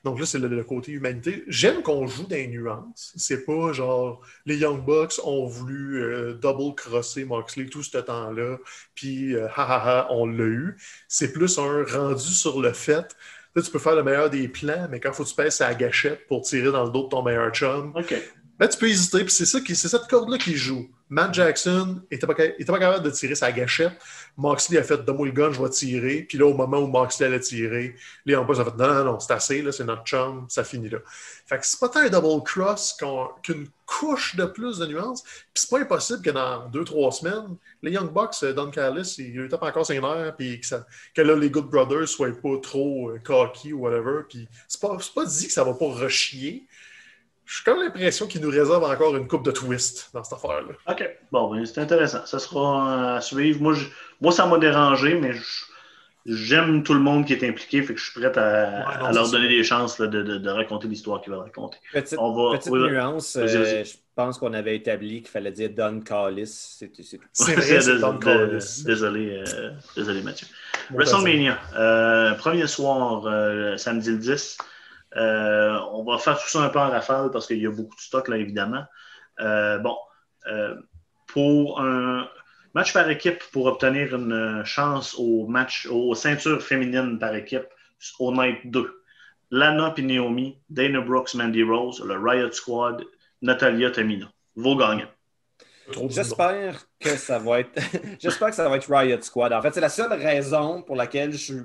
Donc là, c'est le, côté humanité. J'aime qu'on joue des nuances. C'est pas genre les Young Bucks ont voulu euh, double crosser Moxley tout ce temps-là, puis euh, ha ha ha, on l'a eu. C'est plus un rendu sur le fait. Là, tu peux faire le meilleur des plans, mais quand faut que tu pèses à gâchette pour tirer dans le dos de ton meilleur chum, ben, tu peux hésiter. Puis c'est ça qui, c'est cette corde-là qui joue. Matt Jackson n'était pas, capable de tirer sa gâchette. Moxley a fait Donne-moi le gun, je vais tirer. Puis là, au moment où Moxley allait tirer, les en a fait Non, non, non, c'est assez, là, c'est notre chum, ça finit là. Fait que c'est pas tant un double cross qu'une couche de plus de nuances. Puis c'est pas impossible que dans deux, trois semaines, les Young Bucks, euh, Don Callis, il lui tape encore ses nerfs, puis que là, les Good Brothers soient pas trop euh, cocky ou whatever. Puis c'est pas, pas dit que ça va pas rechier. J'ai comme l'impression qu'il nous réserve encore une coupe de twist dans cette affaire-là. OK. Bon, ben, c'est intéressant. Ça sera à suivre. Moi, moi ça m'a dérangé, mais j'aime tout le monde qui est impliqué, fait que je suis prêt à, leur donner des chances de, de, raconter l'histoire qu'ils veulent raconter. Petite, petite nuance, euh, je pense qu'on avait établi qu'il fallait dire Don Callis. C'est vrai, c'est Don Callis. Désolé, euh, désolé Mathieu. WrestleMania, euh, premier soir, samedi le 10. Euh, on va faire tout ça un peu en rafale parce qu'il y a beaucoup de stock, là, évidemment. Euh, bon, euh, pour un match par équipe, pour obtenir une chance au match, aux ceintures féminines par équipe au Night 2, Lana et Naomi, Dana Brooks, Mandy Rose, le Riot Squad, Natalia Tamina. Vos gagnants. J'espère que ça va être. J'espère que ça va être Riot Squad. En fait, c'est la seule raison pour laquelle je suis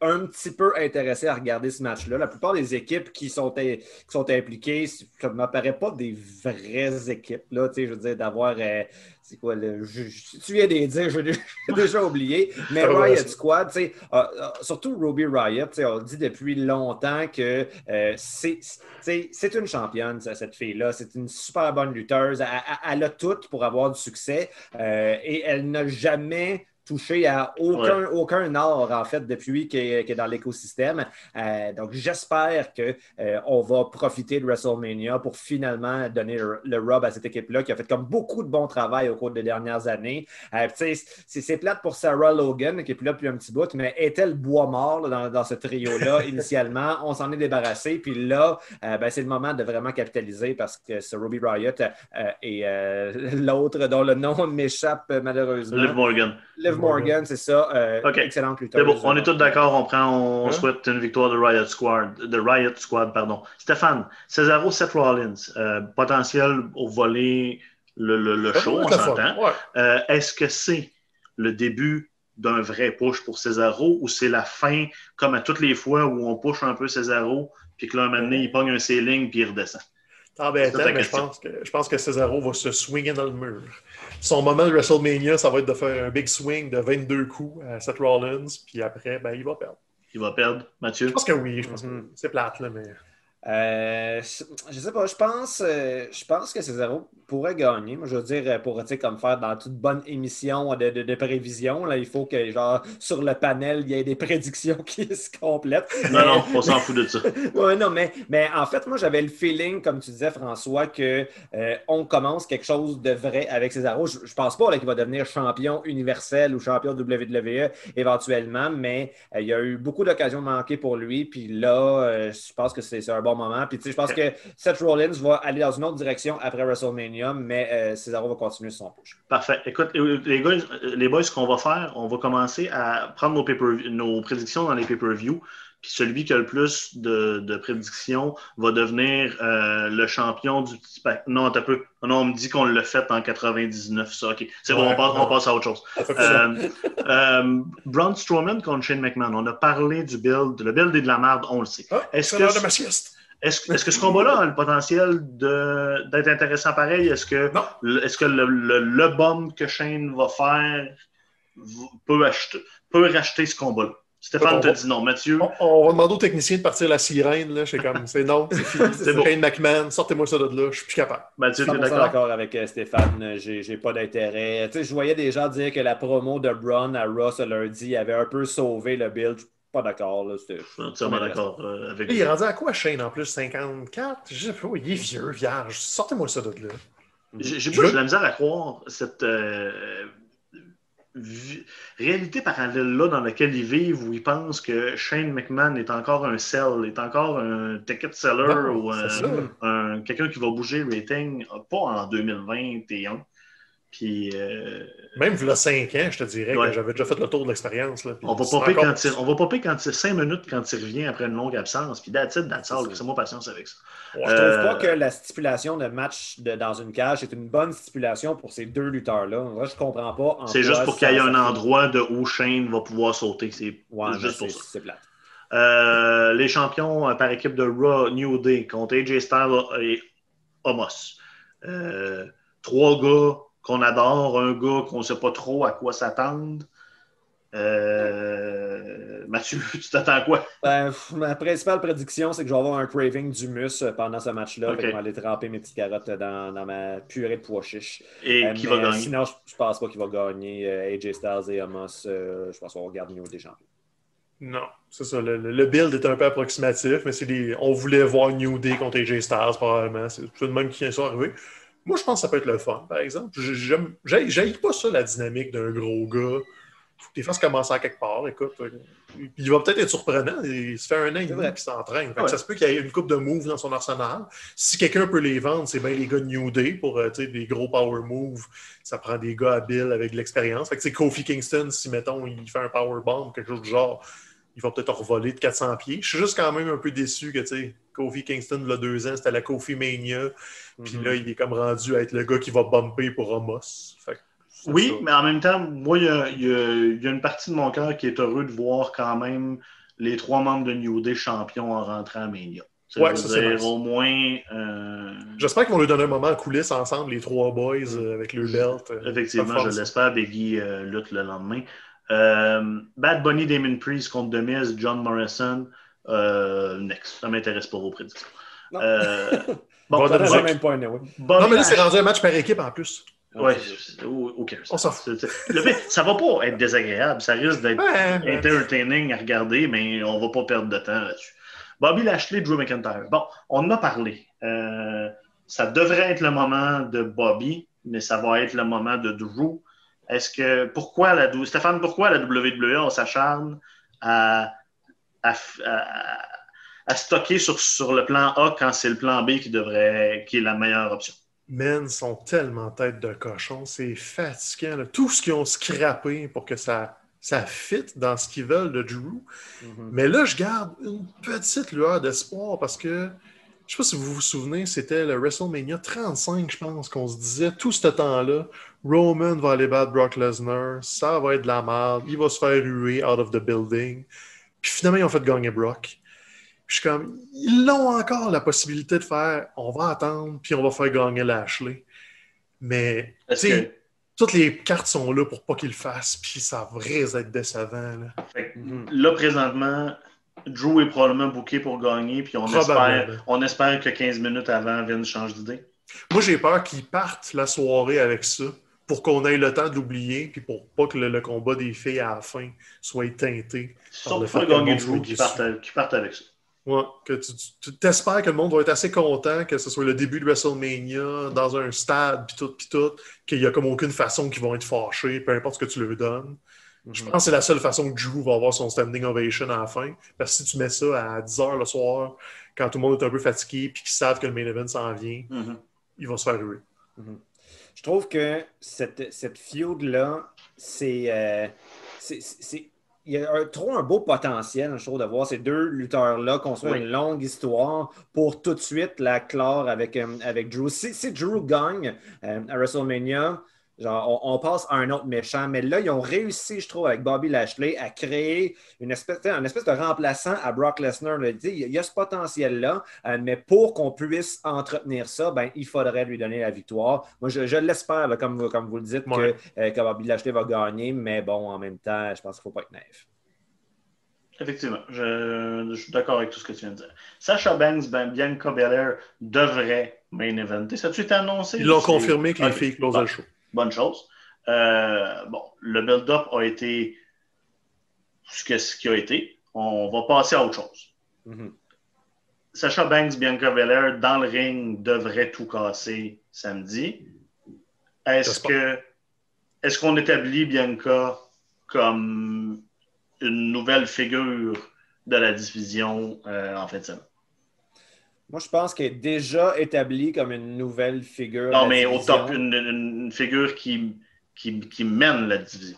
un petit peu intéressé à regarder ce match-là. La plupart des équipes qui sont, qui sont impliquées, ça ne m'apparaît pas des vraies équipes. Là, je veux dire, d'avoir. Euh, c'est quoi le. tu viens de dire, j'ai déjà oublié. Mais ah Riot Squad, euh, euh, surtout Ruby Riot, on dit depuis longtemps que c'est une championne, cette fille-là. C'est une super bonne lutteuse. Elle, elle, a tout pour avoir du succès. et elle n'a jamais touché à aucun, aucun art, en fait, depuis qu'il est, dans l'écosystème. Euh, donc, j'espère qu'on euh, on va profiter de WrestleMania pour finalement donner le, rub à cette équipe-là qui a fait comme beaucoup de bon travail au cours des dernières années. Euh, c'est plate pour Sarah Logan, qui est plus là depuis un petit bout, mais était le bois mort dans, dans, ce trio-là initialement? On s'en est débarrassé. Puis là, ben, c'est le moment de vraiment capitaliser parce que ce Ruby Riot et l'autre dont le nom m'échappe malheureusement. Liv Morgan. Morgan, c'est ça. Euh, excellente bon, on est tous d'accord, on prend, on hein? souhaite une victoire de Riot Squad, de Riot Squad, pardon. Stéphane, Cesaro, Seth Rollins, euh, potentiel au volet le, le, show, on s'entend. Euh, est-ce que c'est le début d'un vrai push pour Cesaro ou c'est la fin, comme à toutes les fois où on push un peu Cesaro, puis que là, un moment donné, il pogne un ceiling puis il redescend? Ah ben, mais je pense, que, je pense que Cesaro va se swinger dans le mur son moment de WrestleMania, ça va être de faire un big swing de 22 coups à Seth Rollins, puis après, ben, il va perdre. Il va perdre, Mathieu? Je pense que oui, je pense que mm-hmm. c'est plate, là, mais. Euh, je sais pas, je pense, euh, je pense que Cesaro pourrait gagner. Moi, je veux dire, pour comme faire dans toute bonne émission de, de, prévision, là, il faut que, genre, sur le panel, il y ait des prédictions qui se complètent. Non, non, on s'en fout de ça. oui, non, mais, mais en fait, moi, j'avais le feeling, comme tu disais, François, qu'on euh, on commence quelque chose de vrai avec Cesaro. Je, je pense pas qu'il va devenir champion universel ou champion WWE éventuellement, mais il y a eu beaucoup d'occasions manquées pour lui. Puis là, je pense que c'est un bon moment. Puis, je pense que Seth Rollins va aller dans une autre direction après WrestleMania, mais euh, Cesaro va continuer son push. Parfait. Écoute, les, gars, les boys, ce qu'on va faire, on va commencer à prendre nos, nos prédictions dans les pay-per-view. Puis celui qui a le plus de, prédictions va devenir euh, le champion du petit pack. Non, un peu. Non, on me dit qu'on l'a fait en 99, ça. OK. C'est bon, on passe, à autre chose. Euh, euh, Braun Strowman contre Shane McMahon. On a parlé du build. Le build est de la merde, on le sait. Ah, Est-ce que, est-ce est que ce combat-là a le potentiel d'être intéressant pareil? Est-ce que, est que le, le, le bomb que Shane va faire peut, acheter, peut racheter ce combat-là? Stéphane te dit non. Mathieu? On, va demander aux techniciens de partir la sirène. Là. comme, c'est non, c'est fini. c'est Shane McMahon, sortez-moi ça de là, je suis plus capable. Mathieu, tu es d'accord? avec euh, Stéphane, j'ai pas d'intérêt. Tu sais, je voyais des gens dire que la promo de Braun à Ross lundi avait un peu sauvé le build pas d'accord. Je suis entièrement d'accord euh, avec Il est rendu à quoi, Shane, en plus 54 Je sais pas, il est vieux, vierge. Sortez-moi ça de là. J'ai de la misère à croire cette euh, réalité parallèle-là dans laquelle ils vivent, où ils pensent que Shane McMahon est encore un sell, est encore un ticket seller ou un, quelqu'un qui va bouger le rating, pas en 2021. Puis, euh, Même il y a 5 ans, je te dirais que j'avais déjà fait le tour de l'expérience. On va popper quand on va popper quand 5 minutes quand il revient après une longue absence. Puis that's it, that's C'est moi patience avec ça. je trouve pas euh, que la stipulation de match de, dans une cage est une bonne stipulation pour ces deux lutteurs-là. Moi, je comprends pas. C'est juste pour qu'il y ait un endroit de où Shane va pouvoir sauter. C'est juste pour ça. C'est plate. Euh, les champions par équipe de Raw New Day contre AJ Styles et Homos. trois gars qu'on adore, un gars qu'on ne sait pas trop à quoi s'attendre. Euh, Mathieu, tu t'attends à quoi? Ben, ma principale prédiction, c'est que je vais avoir un craving d'humus pendant ce match-là. Je vais aller tremper mes petites carottes dans, ma purée de pois chiches. Et euh, qui va gagner? Sinon, je ne pense pas qu'il va gagner. Euh, AJ Styles et Amos, je pense qu'on va regarder niveau des champions. Non, c'est ça. Le, build est un peu approximatif, mais c'est on voulait voir New Day contre AJ Styles probablement. C'est tout de même qui est arrivé. Moi, je pense que ça peut être le fun, par exemple. J'aille pas ça, la dynamique d'un gros gars faut que tu fasses commencer à quelque part. Écoute, il va peut-être être surprenant. Il se fait un an et demi qu'il s'entraîne. Ça se peut qu'il y ait une coupe de moves dans son arsenal. Si quelqu'un peut les vendre, c'est bien les gars de New Day pour euh, des gros power moves. Ça prend des gars habiles avec de l'expérience. Fait que Kofi Kingston, si mettons, il fait un power bomb, quelque chose du genre, il va peut-être revoler de 400 pieds. Je suis juste quand même un peu déçu que, tu sais, Kofi Kingston, il y a deux ans, c'était la Kofi Mania. Puis mhm. là, il est comme rendu à être le gars qui va bumper pour Ramos. oui, mais en même temps, moi, il y, a, une partie de mon cœur qui est heureux de voir quand même les trois membres de New Day champions en rentrant à Mania. Ouais, ça, c'est au moins. Euh, J'espère qu'ils vont lui donner un moment en coulisses ensemble, les trois boys, euh, avec le belt. Euh, Effectivement, je l'espère. Biggie lutte le lendemain. Bad Bunny, Damon Priest contre Demise, John Morrison. next. Ça m'intéresse pas vos prédictions. bon, ça même pas, non, mais là, c'est rendu un match par équipe en plus. Oui, ok. On s'en fout. ça va pas être désagréable. Ça risque d'être entertaining à regarder, mais on va pas perdre de temps là-dessus. Bobby Lashley, Drew McIntyre. Bon, on en a parlé. Euh, ça devrait être le moment de Bobby, mais ça va être le moment de Drew. Est-ce que pourquoi la Stéphane, pourquoi la WWE s'acharne à, à, stocker sur, sur le plan A quand c'est le plan B qui devrait qui est la meilleure option? Men sont tellement tête de cochon, c'est fatigant. Tout ce qu'ils ont scrappé pour que ça ça fit dans ce qu'ils veulent de Drew. Mhm. Mais là, je garde une petite lueur d'espoir parce que, je sais pas si vous vous souvenez, c'était le WrestleMania 35, je pense, qu'on se disait tout ce temps-là, Roman va aller battre Brock Lesnar, ça va être de la merde, il va se faire ruer out of the building. Puis finalement, ils ont fait gagner Brock. Puis je suis comme, ils ont encore la possibilité de faire, on va attendre, puis on va faire gagner Lashley. Mais, tu sais, toutes les cartes sont là pour pas qu'il le fasse, puis ça risque être décevant. Là. présentement, Drew est probablement booké pour gagner, puis on espère, on espère que 15 minutes avant, Vince change d'idée. Moi, j'ai peur qu'il parte la soirée avec ça pour qu'on ait le temps de l'oublier, puis pour pas que le, combat des filles à la fin soit teinté. Sauf pour gagner Drew qui parte avec ça. Ouais, que tu, t'espères que le monde va être assez content que ce soit le début de WrestleMania, dans un stade, puis tout, puis tout, qu'il n'y a comme aucune façon qu'ils vont être fâchés, peu importe ce que tu leur donnes. Je mhm. pense que c'est la seule façon que Drew va avoir son standing ovation à la fin. Parce que si tu mets ça à 10 h le soir, quand tout le monde est un peu fatigué, puis qu'ils savent que le main event s'en vient, mhm. il va se faire ruer. Mhm. Je trouve que cette, cette feud-là, c'est. Euh, c'est il y a trop un beau potentiel, je trouve, de voir ces deux lutteurs-là construire une longue histoire pour tout de suite la clore avec, euh, avec Drew. Si, Drew gagne euh, à WrestleMania, Genre, on, passe à un autre méchant, mais là, ils ont réussi, je trouve, avec Bobby Lashley, à créer une espèce, un espèce de remplaçant à Brock Lesnar. Il y a ce potentiel-là, euh, mais pour qu'on puisse entretenir ça, ben, il faudrait lui donner la victoire. Moi, je, l'espère, comme, comme vous le dites, que, euh, que, Bobby Lashley va gagner, mais bon, en même temps, je pense qu'il ne faut pas être naïf. Effectivement, je, suis d'accord avec tout ce que tu viens de dire. Sacha Banks, ben, Bianca Belair devrait main eventer. Ça a-tu été annoncé? Ils l'ont confirmé que les filles closent le show bonne chose. Euh, bon, le build-up a été ce, que, ce qui a été. On va passer à autre chose. Mm-hmm. Sacha Banks, Bianca Belair, dans le ring, devrait tout casser samedi. Est-ce que est-ce qu'on établit Bianca comme une nouvelle figure de la division euh, en fait de semaine? Moi, je pense qu'elle est déjà établie comme une nouvelle figure. Non, mais au top, une, figure qui, qui, qui, mène la division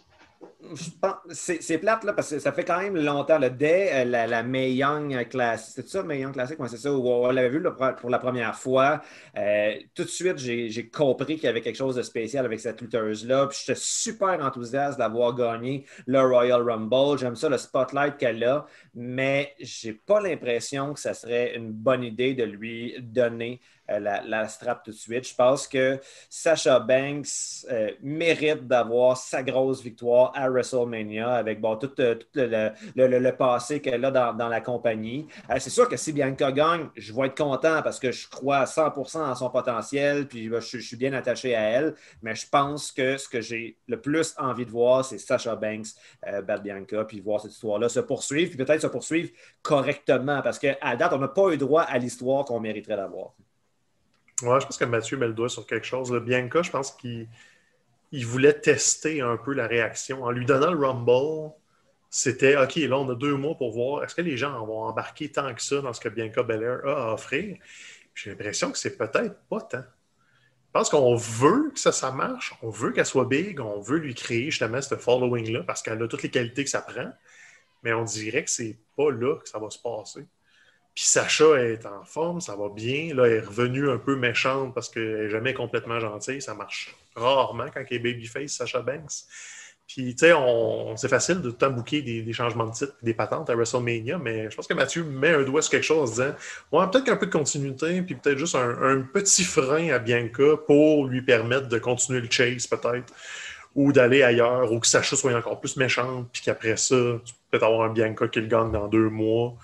c'est plate, là, parce que ça fait quand même longtemps, là, dès euh, la, la Young Classic. C'est ça, May Young Classic? c'est ça, où on l'avait vu pour la première fois. Euh, tout de suite, j'ai compris qu'il y avait quelque chose de spécial avec cette lutteuse-là. Puis j'étais super enthousiaste d'avoir gagné le Royal Rumble. J'aime ça, le spotlight qu'elle a, mais j'ai pas l'impression que ça serait une bonne idée de lui donner euh, la, strap tout de suite. Je pense que Sasha Banks euh, mérite d'avoir sa grosse victoire à WrestleMania avec tout, euh, le, passé qu'elle a dans, la compagnie. c'est sûr que si Bianca gagne, je vais être content parce que je crois à 100% en son potentiel, puis je, suis bien attaché à elle. Mais je pense que ce que j'ai le plus envie de voir, c'est Sasha Banks battre Bianca, puis voir cette histoire-là se poursuivre, puis peut-être se poursuivre correctement parce qu'à date, on n'a pas eu droit à l'histoire qu'on mériterait d'avoir. Ouais, je pense que Mathieu met le doigt sur quelque chose. Le Bianca, je pense qu'il il voulait tester un peu la réaction. En lui donnant le Rumble, c'était OK, là, on a deux mois pour voir est-ce que les gens vont embarquer tant que ça dans ce que Bianca Belair a à offrir? J'ai l'impression que c'est peut-être pas tant. Je pense qu'on veut que ça, ça marche, on veut qu'elle soit big, on veut lui créer justement ce following-là parce qu'elle a toutes les qualités que ça prend, mais on dirait que c'est pas là que ça va se passer. Puis Sacha est en forme, ça va bien. Là, elle est revenue un peu méchante parce qu'elle n'est jamais complètement gentille. Ça marche rarement quand elle est babyface, Sacha Banks. Puis, tu sais, c'est facile de tout bouquer des, changements de titre des patentes à WrestleMania, mais je pense que Mathieu met un doigt sur quelque chose en disant Ouais, peut-être qu'un peu de continuité, puis peut-être juste un, petit frein à Bianca pour lui permettre de continuer le chase, peut-être, ou d'aller ailleurs, ou que Sacha soit encore plus méchante, puis qu'après ça, tu peux peut-être avoir un Bianca qui le gagne dans deux mois.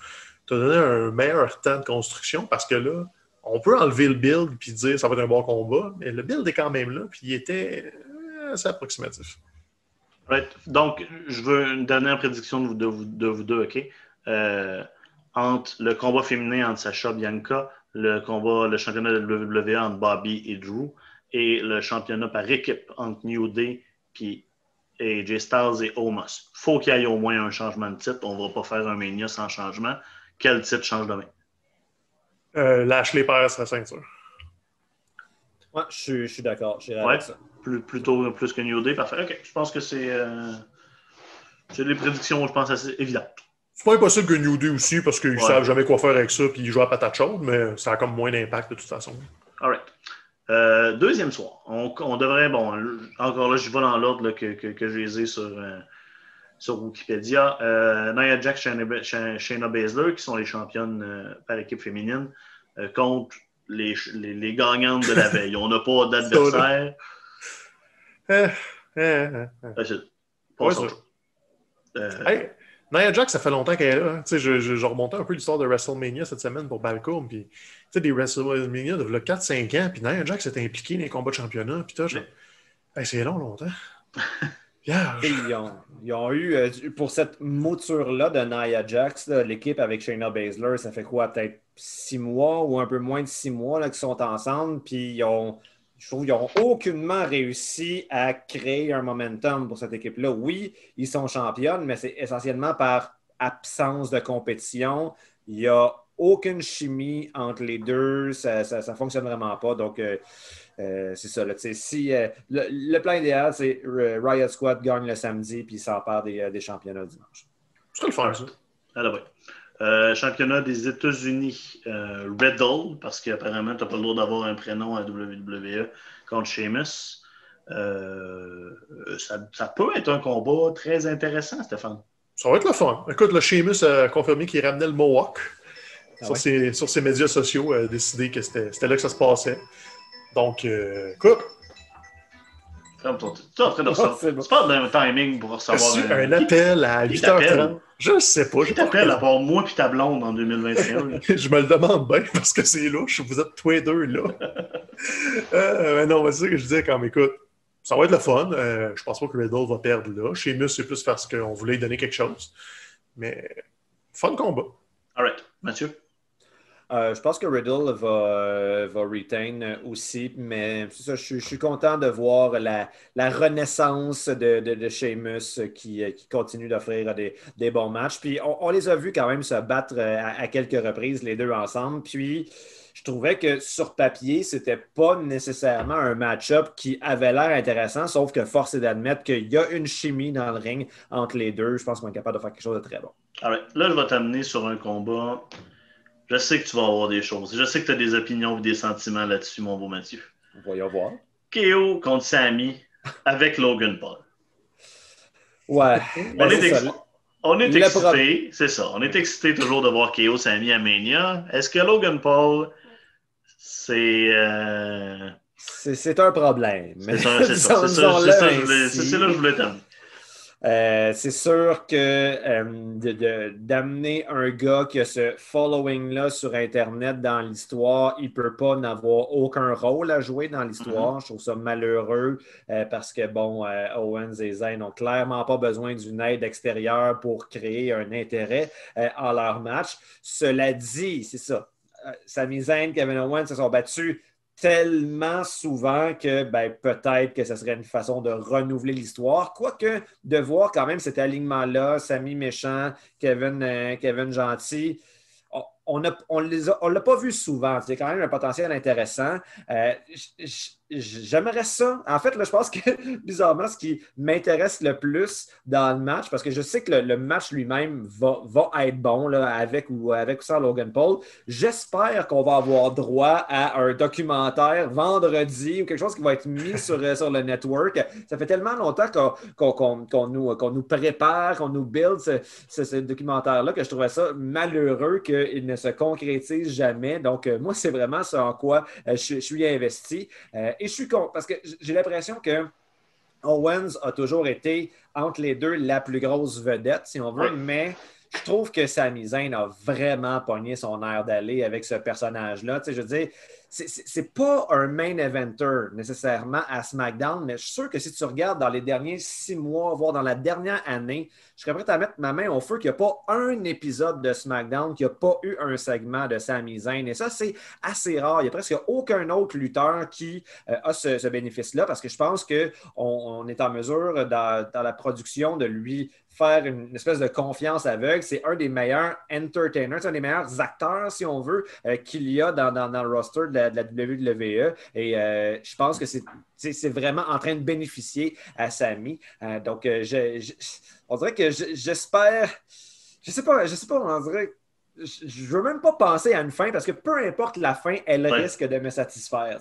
As donné un meilleur temps de construction parce que là, on peut enlever le build puis dire ça va être un bon combat, mais le build est quand même là, puis il était euh, assez approximatif. Donc, je veux une dernière prédiction de vous, deux, OK? Euh, entre le combat féminin entre Sacha et Bianca, le combat, le championnat de WWE entre Bobby et Drew, et le championnat par équipe entre New Day puis et J Styles et Omos. Faut qu'il y ait au moins un changement de titre. On ne va pas faire un Mania sans changement. Quel titre change demain? Euh, Lashley perd sa ceinture. Ouais, je, suis d'accord. Ouais, plus, plutôt plus que New Day. Parfait. OK. Je pense que c'est. Euh, c'est des prédictions, je pense, assez évidentes. C'est pas impossible que New Day aussi, parce qu'ils ne savent jamais quoi faire avec ça, puis ils jouent à patate chaude, mais ça a comme moins d'impact de toute façon. All right. Euh, deuxième soir. On, on, devrait, bon, encore là, je vais dans l'ordre que, que, que, je les ai sur, euh, sur Wikipédia. Euh, Nia Jax, Shayna, Baszler, qui sont les championnes par équipe féminine, contre les, les, gagnantes de la veille. On n'a pas d'adversaire. Eh, eh, eh, euh, Nia Jax, ça fait longtemps qu'elle est là. Je, je, je, remontais un peu l'histoire de WrestleMania cette semaine pour Balcom. Puis, des WrestleMania de 4-5 ans. Puis Nia Jax s'est impliqué dans les combats de championnat. Puis, c'est long, longtemps. ils, ont, ils, ont, eu, euh, pour cette mouture-là de Nia Jax, l'équipe avec Shayna Baszler, ça fait quoi, peut-être six mois ou un peu moins de six mois qu'ils sont ensemble. Puis ils ont, je trouve qu'ils n'ont aucunement réussi à créer un momentum pour cette équipe-là. Oui, ils sont championnes, mais c'est essentiellement par absence de compétition. Il n'y a aucune chimie entre les deux. Ça ne fonctionne vraiment pas. Donc, euh, euh, c'est ça. si, euh, le, plan idéal, c'est Riot Squad gagne le samedi puis s'empare des, des championnats dimanche. Je le faire, ça. Euh, championnat des États-Unis, euh, Riddle, parce qu'apparemment, tu n'as pas le droit d'avoir un prénom à WWE contre Sheamus. Euh, ça, peut être un combat très intéressant, Stéphane. Ça va être le fun. Écoute, le Sheamus a confirmé qu'il ramenait le Mohawk. Ah sur, ses, sur, ses, médias sociaux, a décidé que c'était là que ça se passait. Donc, écoute, tu es en train de recevoir. tu parles d'un timing pour recevoir un, un appel à 8h30. Je sais pas. Qui t'appelle à part moi et ta blonde en 2021? je me le demande bien parce que c'est louche. Vous êtes tous les deux là. euh, non, c'est ça que je disais quand écoute, ça va être le fun. Euh, je pense pas que Riddle va perdre là. Chez Mus, c'est plus parce qu'on voulait lui donner quelque chose. Mais fun combat. All right. Mathieu? Euh, je pense que Riddle va, euh, va retain aussi, mais ça, je, suis content de voir la, renaissance de, de, Sheamus qui, continue d'offrir des, bons matchs. Puis on, les a vus quand même se battre euh, à, quelques reprises, les deux ensemble. Puis je trouvais que sur papier, c'était pas nécessairement un match-up qui avait l'air intéressant, sauf que force est d'admettre qu'il y a une chimie dans le ring entre les deux. Je pense qu'on est capable de faire quelque chose de très bon. Là, je vais t'amener sur un combat je sais que tu vas avoir des choses. Je sais que tu as des opinions ou des sentiments là-dessus, mon beau Mathieu. Voyons voir. KO contre Sammy avec Logan Paul. Ouais. on, ben, est, on est excité, c'est ça. On est excité toujours de voir KO Sammy à Mania. Est-ce que Logan Paul, c'est. Euh, c'est un problème. C'est ça, c'est ça. C'est là que je voulais t'amener. Euh, c'est sûr que euh, d'amener un gars qui a ce following-là sur Internet dans l'histoire, il ne peut pas n'avoir aucun rôle à jouer dans l'histoire. Mm-hmm. Je trouve ça malheureux euh, parce que, bon, Owens et Zayn n'ont clairement pas besoin d'une aide extérieure pour créer un intérêt en leur match. Cela dit, c'est ça. Sami Zayn, Kevin Owens se sont battus tellement souvent que ben, peut-être que ce serait une façon de renouveler l'histoire. Quoique, de voir quand même cet alignement-là, Samy Méchant, Kevin, euh, Kevin Gentil, on ne on l'a pas vu souvent. C'est quand même un potentiel intéressant. Euh, J'aimerais ça. En fait, là, je pense que bizarrement, ce qui m'intéresse le plus dans le match, parce que je sais que le, match lui-même va, être bon là, avec, ou, avec sans Logan Paul, j'espère qu'on va avoir droit à un documentaire vendredi ou quelque chose qui va être mis sur, sur le network. Ça fait tellement longtemps qu'on nous, nous, prépare, qu'on nous build ce, ce, documentaire-là que je trouvais ça malheureux qu'il ne se concrétise jamais. Donc, euh, moi, c'est vraiment ce en quoi euh, je, suis investi. Euh, et je suis con parce que j'ai l'impression que Owens a toujours été entre les deux la plus grosse vedette, si on veut, mais je trouve que Sami Zayn a vraiment pogné son air d'aller avec ce personnage-là. Tu sais, je veux dire, c'est pas un main eventer nécessairement à SmackDown, mais je suis sûr que si tu regardes dans les derniers six mois, voire dans la dernière année, je serais prêt à mettre ma main au feu qu'il n'y a pas un épisode de SmackDown qui n'a pas eu un segment de Sami Zayn. Et ça, c'est assez rare. Il n'y a presque aucun autre lutteur qui euh, a ce, bénéfice-là parce que je pense qu'on on est en mesure dans, dans la production de lui faire une espèce de confiance aveugle. C'est un des meilleurs entertainers, un des meilleurs acteurs, si on veut, euh, qu'il y a dans, le roster de la, WWE. Et euh, je pense que c'est vraiment en train de bénéficier à Samy. Euh, donc, on dirait que j'espère. Je sais pas, je sais pas, on dirait. Je veux même pas penser à une fin parce que peu importe la fin, elle risque de me satisfaire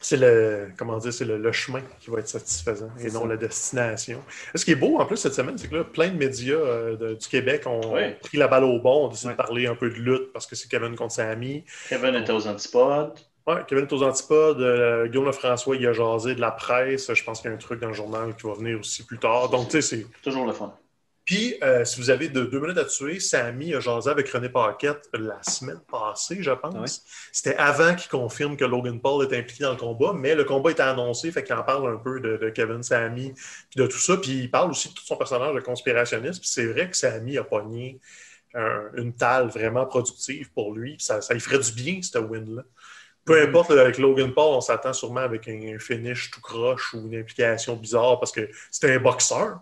c'est le comment dire, c'est le, chemin qui va être satisfaisant et non la destination. Ce qui est beau en plus cette semaine, c'est que là, plein de médias euh, du Québec ont pris la balle au bon, ont décidé de parler un peu de lutte parce que c'est Kevin contre Samy. Kevin était aux antipodes. Oui, Kevin est aux antipodes. Euh, Guillaume François, il a jasé de la presse. Je pense qu'il y a un truc dans le journal qui va venir aussi plus tard. Donc, tu sais, c'est. Toujours le fun. Puis, euh, si vous avez deux minutes à tuer, Samy a jasé avec René Paquette la semaine passée, je pense. C'était avant qu'il confirme que Logan Paul est impliqué dans le combat, mais le combat était annoncé, fait qu'il en parle un peu de, Kevin Samy, puis de tout ça. Puis il parle aussi de tout son personnage de conspirationniste. Puis c'est vrai que Samy a pogné une talle vraiment productive pour lui. Ça, ça lui ferait du bien, cette win-là. Peu mm-hmm. importe, avec Logan Paul, on s'attend sûrement avec un, finish tout croche ou une implication bizarre parce que c'était un boxeur.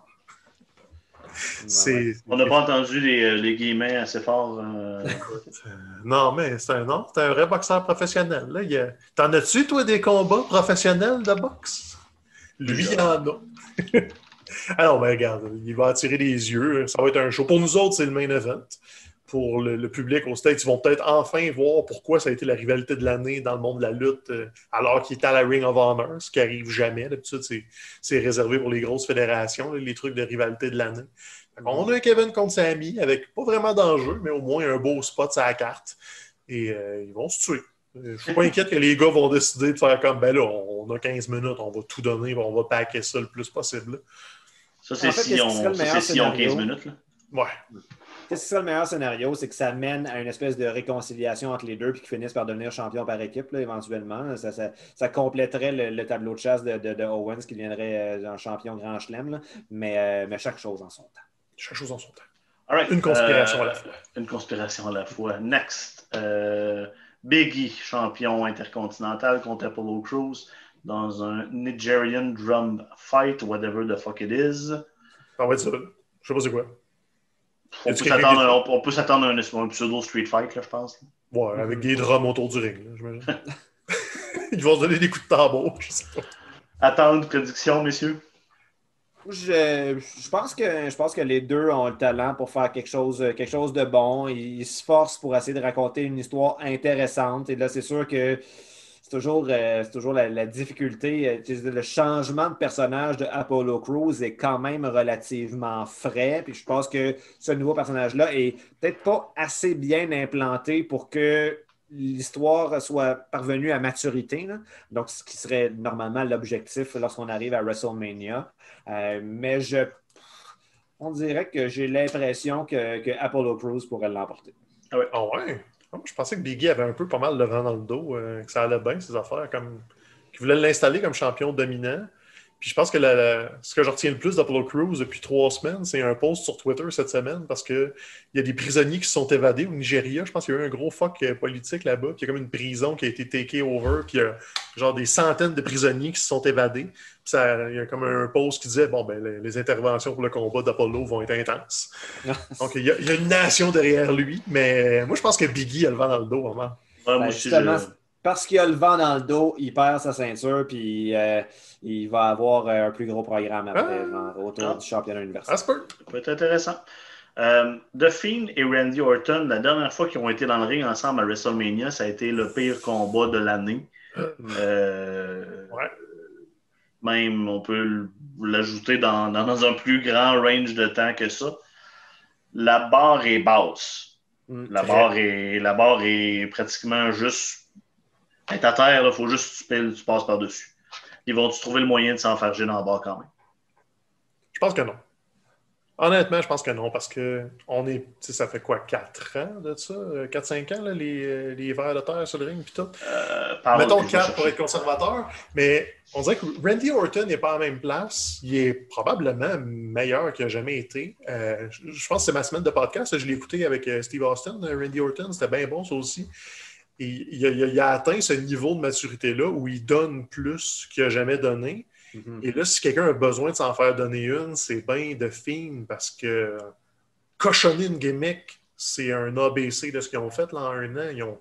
On n'a pas entendu les, euh, les, guillemets assez forts. Euh. Euh, non, mais c'est un, un vrai boxeur professionnel. Là. T'en as-tu, toi, des combats professionnels de boxe? Lui, il en a. Alors, ben, regarde, il va attirer les yeux. Ça va être un show. Pour nous autres, c'est le main event. Pour le, public au States, ils vont peut-être enfin voir pourquoi ça a été la rivalité de l'année dans le monde de la lutte, alors qu'il est à la Ring of Honor, ce qui arrive jamais. D'habitude, c'est réservé pour les grosses fédérations, les trucs de rivalité de l'année. On a un Kevin contre Samy avec pas vraiment d'enjeu, mais au moins un beau spot sur la carte. Et euh, ils vont se tuer. Euh, je suis pas inquiète que les gars vont décider de faire comme ben là, on a 15 minutes, on va tout donner, on va packer ça le plus possible. Ça, c'est si, on, si on 15 minutes. Là. Ouais. Qu'est-ce que c'est le meilleur scénario? C'est que ça mène à une espèce de réconciliation entre les deux puis qu'ils finissent par devenir champions par équipe, là, éventuellement. Ça, ça, compléterait le, tableau de chasse de, de, Owens qui deviendrait euh, un champion grand chelem, mais, mais chaque chose en son temps. Chaque chose en son temps. Une conspiration à la euh, fois. Une conspiration à la fois. Next. Euh, Biggie, champion intercontinental contre Apollo Crews dans un Nigerian drum fight, whatever the fuck it is. Ça va être ça. Je sais pas c'est quoi. On peut, s'attendre à un, pseudo street fight, là, je pense. Ouais, avec des drums autour du ring, j'imagine. Ils vont se donner des coups de tambour, je sais pas. Attendre, prédiction, messieurs. Je, je, pense que, je pense que les deux ont le talent pour faire quelque chose, quelque chose de bon. Ils, se forcent pour essayer de raconter une histoire intéressante. Et là, c'est sûr que c'est toujours, euh, toujours la, difficulté. Euh, le changement de personnage de Apollo Crews est quand même relativement frais. Puis je pense que ce nouveau personnage-là est peut-être pas assez bien implanté pour que l'histoire soit parvenue à maturité. Donc, ce qui serait normalement l'objectif lorsqu'on arrive à WrestleMania. Euh, mais je, on dirait que j'ai l'impression que, Apollo Crews pourrait l'emporter. Ah ouais? Ah ah, je pensais que Biggie avait un peu pas mal le vent dans le dos, euh, que ça allait bien, ses affaires, comme qu'il voulait l'installer comme champion dominant. Puis je pense que la- ce que je retiens le plus d'Apollo Crews depuis trois semaines, c'est un post sur Twitter cette semaine parce qu'il y a des prisonniers qui se sont évadés au Nigeria. Je pense qu'il y a eu un gros fuck euh, politique là-bas. Puis il y a comme une prison qui a été take over. Puis il y a genre des centaines de prisonniers qui se sont évadés. Puis ça- il y a comme un post qui disait bon, ben, les, les interventions pour le combat d'Apollo vont être intenses. Donc il y, a, il y a une nation derrière lui. Mais moi, je pense que Biggie a le vent dans le dos, vraiment. Ouais, moi Ben, aussi, justement, je- Parce qu'il a le vent dans le dos, il perd sa ceinture, puis euh, il va avoir euh, un plus gros programme après, Ah. genre, autour Ah. du championnat Ah, universitaire. pas. Ça peut être intéressant. Euh, The Fiend et Randy Orton, la dernière fois qu'ils ont été dans le ring ensemble à WrestleMania, ça a été le pire combat de l'année. Euh, Ouais. Même, on peut l'ajouter dans, un plus grand range de temps que ça. La barre est basse. Mm. La Très. barre est, la barre est pratiquement juste. Est à terre, il faut juste que tu, piles, tu passes par-dessus. Ils vont-tu trouver le moyen de s'enfarger dans la barre quand même? Je pense que non. Honnêtement, je pense que non, parce que on est. Ça fait quoi, 4 ans de ça? 4-5 ans, là, les, euh, les vers de terre sur le ring puis tout? Euh, Mettons je vais 4 pour être conservateur, mais on dirait que Randy Orton n'est pas à la même place. Il est probablement meilleur qu'il n'a jamais été. Euh, je pense que c'est ma semaine de podcast. Je l'ai écouté avec euh, Steve Austin, euh, Randy Orton. C'était bien bon, ça aussi. Et il, a, il a- il a atteint ce niveau de maturité-là où il donne plus qu'il n'a jamais donné. Mhm. Et là, si quelqu'un a besoin de s'en faire donner une, c'est bien de film parce que cochonner une gimmick, c'est un ABC de ce qu'ils ont fait là, en un an. Ils ont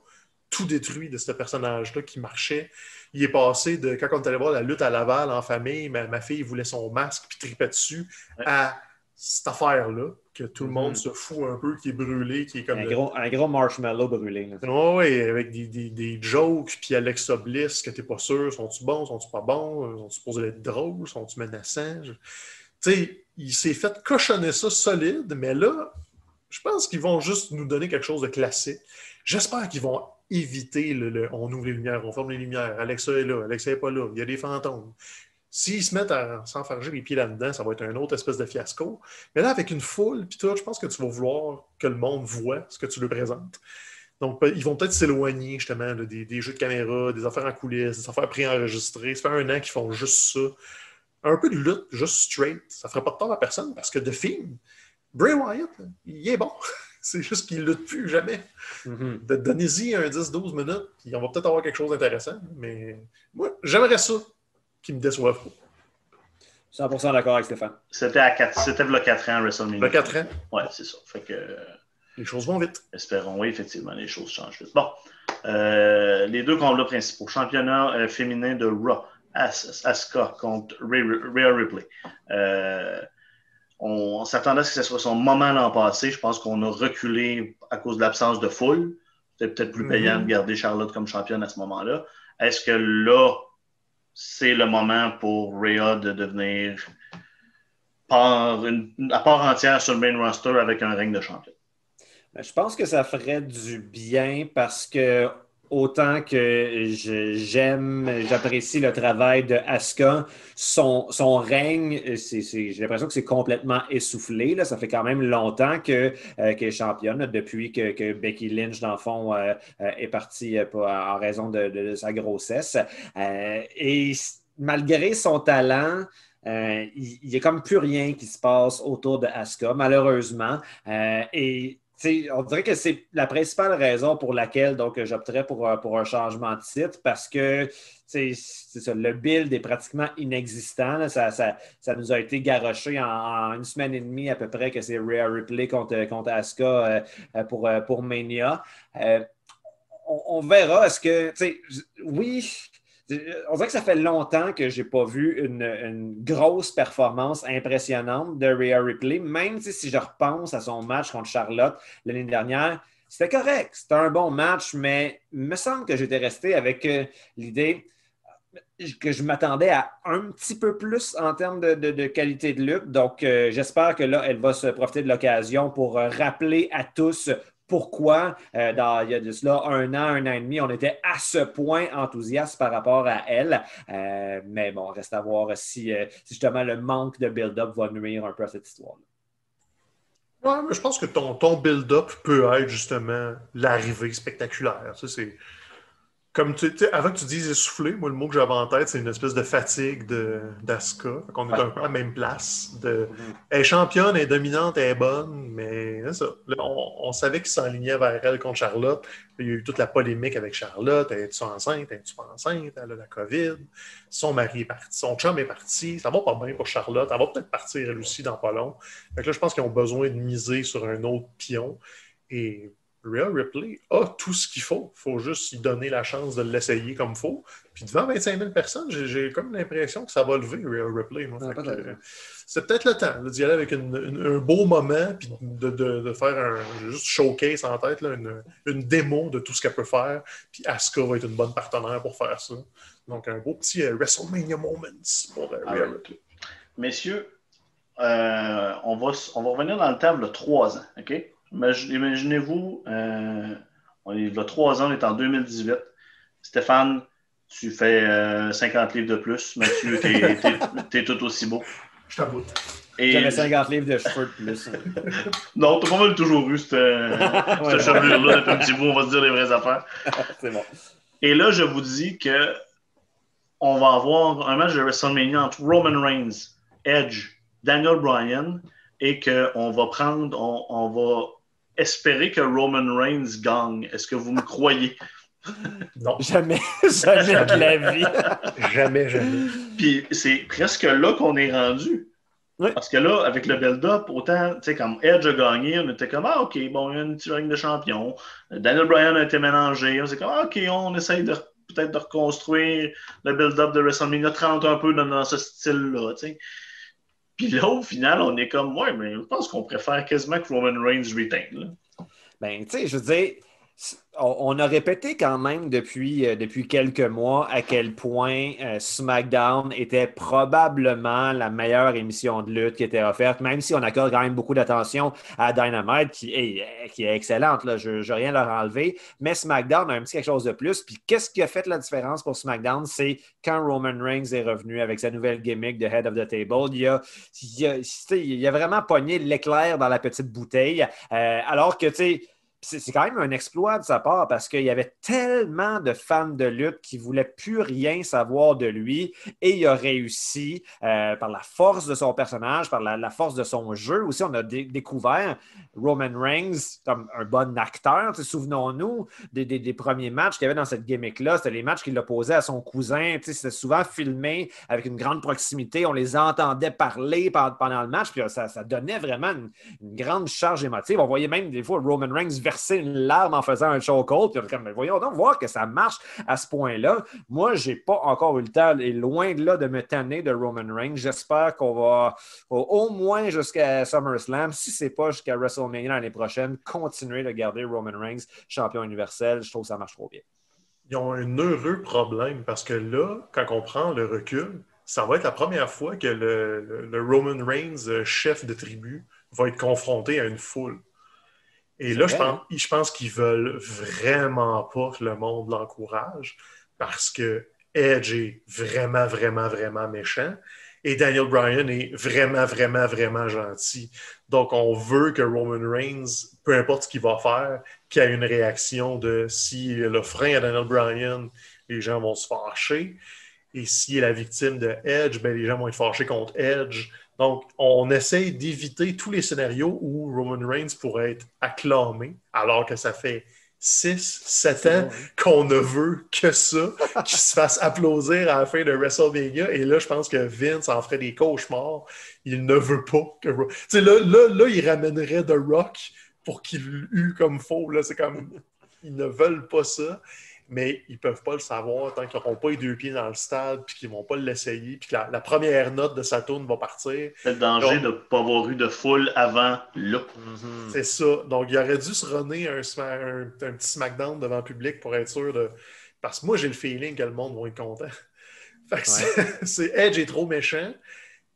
tout détruit de ce personnage-là qui marchait. Il est passé de quand on est allé voir la lutte à Laval en famille, ma, ma fille voulait son masque puis tripait dessus, Ouais. à cette affaire-là, que tout le monde Mhm. se fout un peu, qui est brûlé, qui est comme. Un, le- gros, un gros marshmallow brûlé. oui, avec des, des, des jokes, puis Alexa Bliss, que t'es pas sûr, sont-tu bons, sont-tu pas bons, sont-tu supposés être drôles, sont-tu menaçants? Je- Tu sais, il s'est fait cochonner ça solide, mais là, je pense qu'ils vont juste nous donner quelque chose de classique. J'espère qu'ils vont éviter le, le- on ouvre les lumières, on ferme les lumières, Alexa est là, Alexa est pas là, il y a des fantômes. S'ils se mettent à s'enfarger les pieds là-dedans, ça va être un autre espèce de fiasco. Mais là, avec une foule, puis tout, je pense que tu vas vouloir que le monde voit ce que tu lui présentes. Donc, ils vont peut-être s'éloigner justement là, des, des jeux de caméra, des affaires en coulisses, des affaires préenregistrées. Ça fait un an qu'ils font juste ça. Un peu de lutte, juste straight. Ça ne ferait pas de tort à personne parce que de film, Bray Wyatt, là, il est bon. C'est juste qu'il ne lutte plus jamais. Mhm. De- Donnez-y un 10-12 minutes, puis on va peut-être avoir quelque chose d'intéressant. Mais moi, j'aimerais ça qu'il me déçoive pas. 100% d'accord avec Stéphane. C'était à 4, c'était le 4 ans à WrestleMania. Le 4 ans, Ouais, c'est ça. Fait que, euh, les choses vont vite. espérons, oui, effectivement, les choses changent vite. Bon. Euh, les deux combats principaux. Championnat euh, féminin de Raw. As- Asuka contre Rhea Ripley. Euh, on, on s'attendait à ce que ce soit son moment l'an passé. Je pense qu'on a reculé à cause de l'absence de foule. C'était peut-être plus payant de garder Charlotte comme championne à ce moment-là. Est-ce que là, c'est le moment pour Rhea de devenir à part entière sur le main roster avec un règne de champion? Ben, Je pense que ça ferait du bien parce que autant que j'aime, j'apprécie le travail de Asuka, son, règne, j'ai l'impression que c'est complètement essoufflé. Là. Ça fait quand même longtemps euh, qu'elle est championne, depuis que, Becky Lynch, dans le fond, euh, euh, est partie en raison de, sa grossesse. Et malgré son talent, il n'y a comme plus rien qui se passe autour de Asuka, malheureusement. Et on dirait que c'est la principale raison pour laquelle donc, j'opterais pour, un- pour un changement de titre parce que c'est le build est pratiquement inexistant. Ça, ça- ça nous a été garoché en, une semaine et demie à peu près que c'est Rhea Ripley contre, contre Asuka euh, euh, pour, euh, pour Mania. Euh, on, on verra. Est-ce que, oui, on dirait que ça fait longtemps que je n'ai pas vu une, grosse performance impressionnante de Rhea Ripley, même si, je repense à son match contre Charlotte l'année dernière. C'était correct, c'était un bon match, mais il me semble que j'étais resté avec euh, l'idée que je m'attendais à un petit peu plus en termes de qualité de lutte. Donc, euh, j'espère que là, elle va se profiter de l'occasion pour euh, rappeler à tous pourquoi, euh, dans, il y a de cela un an, un an et demi, on était à ce point enthousiaste par rapport à elle. Euh, mais bon, reste à voir si, euh, si justement le manque de build-up va nuire un peu à cette histoire-là. Ouais, mais je pense que ton, ton build-up peut être justement l'arrivée spectaculaire. Ça, c'est comme tu sais, avant que tu dises essoufflé, moi, le mot que j'avais en tête, c'est une espèce de fatigue d'Asuka. On est un peu à la même place. De... Elle est championne, elle est dominante, elle est bonne, mais ça. on, savait qu'il s'enlignait vers elle contre Charlotte. Il y a eu toute la polémique avec Charlotte. Elle est-tu enceinte? Elle est-tu pas enceinte? Elle a la COVID. Son mari est parti. Son chum est parti. Ça va pas bien pour Charlotte. Elle va peut-être partir elle aussi dans pas long. Fait là, je pense qu'ils ont besoin de miser sur un autre pion. Et Real Ripley a tout ce qu'il faut. Il faut juste lui donner la chance de l'essayer comme il faut. Puis devant 25 000 personnes, j'ai comme l'impression que ça va lever Real Ripley. c'est peut-être le temps d'y aller avec un beau moment, puis de, faire un juste showcase en tête, une, démo de tout ce qu'elle peut faire. Puis Asuka va être une bonne partenaire pour faire ça. Donc un beau petit euh, WrestleMania Moments pour euh, Real Ripley. Messieurs, euh, on, va, on va revenir dans le terme de trois ans, OK? Imaginez-vous, euh, il y a trois ans, on est en 2018. Stéphane, tu fais 50 euh, livres de plus. Mathieu, t'es es, tout aussi beau. Je t'avoue. J'avais 50 livres de cheveux de plus. non, t'as pas mal toujours eu cette, cette chevelure-là un petit bout, on va se dire les vraies affaires. C'est bon. Et là, je vous dis que on va avoir un match de WrestleMania entre Roman Reigns, Edge, Daniel Bryan, et qu'on va prendre, on, on va espérer que Roman Reigns gagne. Est-ce que vous me croyez? Non. Jamais, jamais de la vie. jamais, jamais. Puis c'est presque là qu'on est rendu. Parce que là, avec le build-up, autant, tu sais, comme Edge a gagné, on était comme, ah, OK, bon, il y a une petite règne de champion. Daniel Bryan a été mélangé. On s'est comme, ah, OK, on essaye de peut-être de reconstruire le build-up de WrestleMania 30 un peu dans, ce style-là, tu sais. Puis là, au final, on est comme, ouais, mais je pense qu'on préfère quasiment que Roman Reigns retain. Ben, tu sais, je veux dire, on a répété quand même depuis, euh, quelques mois à quel point euh, SmackDown était probablement la meilleure émission de lutte qui était offerte, même si on accorde quand même beaucoup d'attention à Dynamite, qui est, euh, qui est excellente, là, je n'ai rien leur enlever, mais SmackDown a un petit quelque chose de plus. Puis qu'est-ce qui a fait la différence pour SmackDown? C'est quand Roman Reigns est revenu avec sa nouvelle gimmick de Head of the Table, il a, il a, vraiment pogné l'éclair dans la petite bouteille, alors que, tu sais, c'est quand même un exploit de sa part parce qu'il y avait tellement de fans de lutte qui ne voulaient plus rien savoir de lui et il a réussi euh, par la force de son personnage, par la, force de son jeu. Aussi, on a découvert Roman Reigns comme un bon acteur. Souvenons-nous des, premiers matchs qu'il y avait dans cette gimmick-là. C'était les matchs qu'il opposait à son cousin. C'était souvent filmé avec une grande proximité. On les entendait parler pendant le match. Puis ça, donnait vraiment une, grande charge émotive. On voyait même des fois Roman Reigns verser une larme en faisant un chokehold. Puis comme, voyons donc voir que ça marche à ce point-là. Moi, je n'ai pas encore eu le temps, et loin de là, de me tanner de Roman Reigns. J'espère qu'on va au moins jusqu'à SummerSlam, si ce n'est pas jusqu'à WrestleMania l'année prochaine, continuer de garder Roman Reigns champion universel. Je trouve que ça marche trop bien. Ils ont un heureux problème parce que là, quand on prend le recul, ça va être la première fois que le, Roman Reigns, euh, chef de tribu, va être confronté à une foule. Et là, je pense, je pense qu'ils veulent vraiment pas que le monde l'encourage parce que Edge est vraiment, vraiment, vraiment méchant et Daniel Bryan est vraiment, vraiment, vraiment gentil. Donc, on veut que Roman Reigns, peu importe ce qu'il va faire, qu'il ait une réaction de si le frein à Daniel Bryan, les gens vont se fâcher. Et s'il est la victime de Edge, ben, les gens vont être fâchés contre Edge. Donc, on essaye d'éviter tous les scénarios où Roman Reigns pourrait être acclamé, alors que ça fait 6, 7 ans qu'on ne veut que ça, qu'il se fasse applaudir à la fin de WrestleMania. Et là, je pense que Vince en ferait des cauchemars. Il ne veut pas que. Tu sais, là, là, là, il ramènerait The Rock pour qu'il eût comme faux. C'est comme. Ils ne veulent pas ça mais ils ne peuvent pas le savoir tant qu'ils n'auront pas les deux pieds dans le stade, puis qu'ils ne vont pas l'essayer, puis que la, première note de Saturn va partir. C'est le danger de ne pas avoir eu de foule avant là. Mhm. C'est ça. Donc, il aurait dû se runner un, un, petit SmackDown devant le public pour être sûr de. Parce que moi, j'ai le feeling que le monde va être content. Fait que c'est Edge est trop méchant.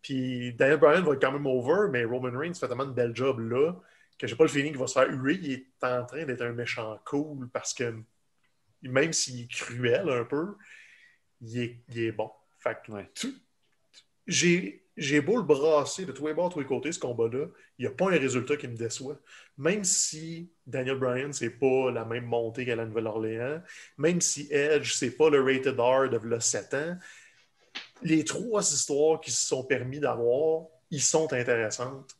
Puis Daniel Bryan va être quand même over, mais Roman Reigns fait tellement de bel job là que j'ai pas le feeling qu'il va se faire huer. Il est en train d'être un méchant cool parce que même s'il est cruel un peu, il est, bon. Fait j'ai j'ai beau le brasser de tous les bords, de tous les côtés, ce combat-là, il n'y a pas un résultat qui me déçoit. Même si Daniel Bryan, c'est pas la même montée qu'à la Nouvelle-Orléans, même si Edge, c'est pas le rated R de 7 ans, les trois histoires qui se sont permis d'avoir, ils sont intéressantes.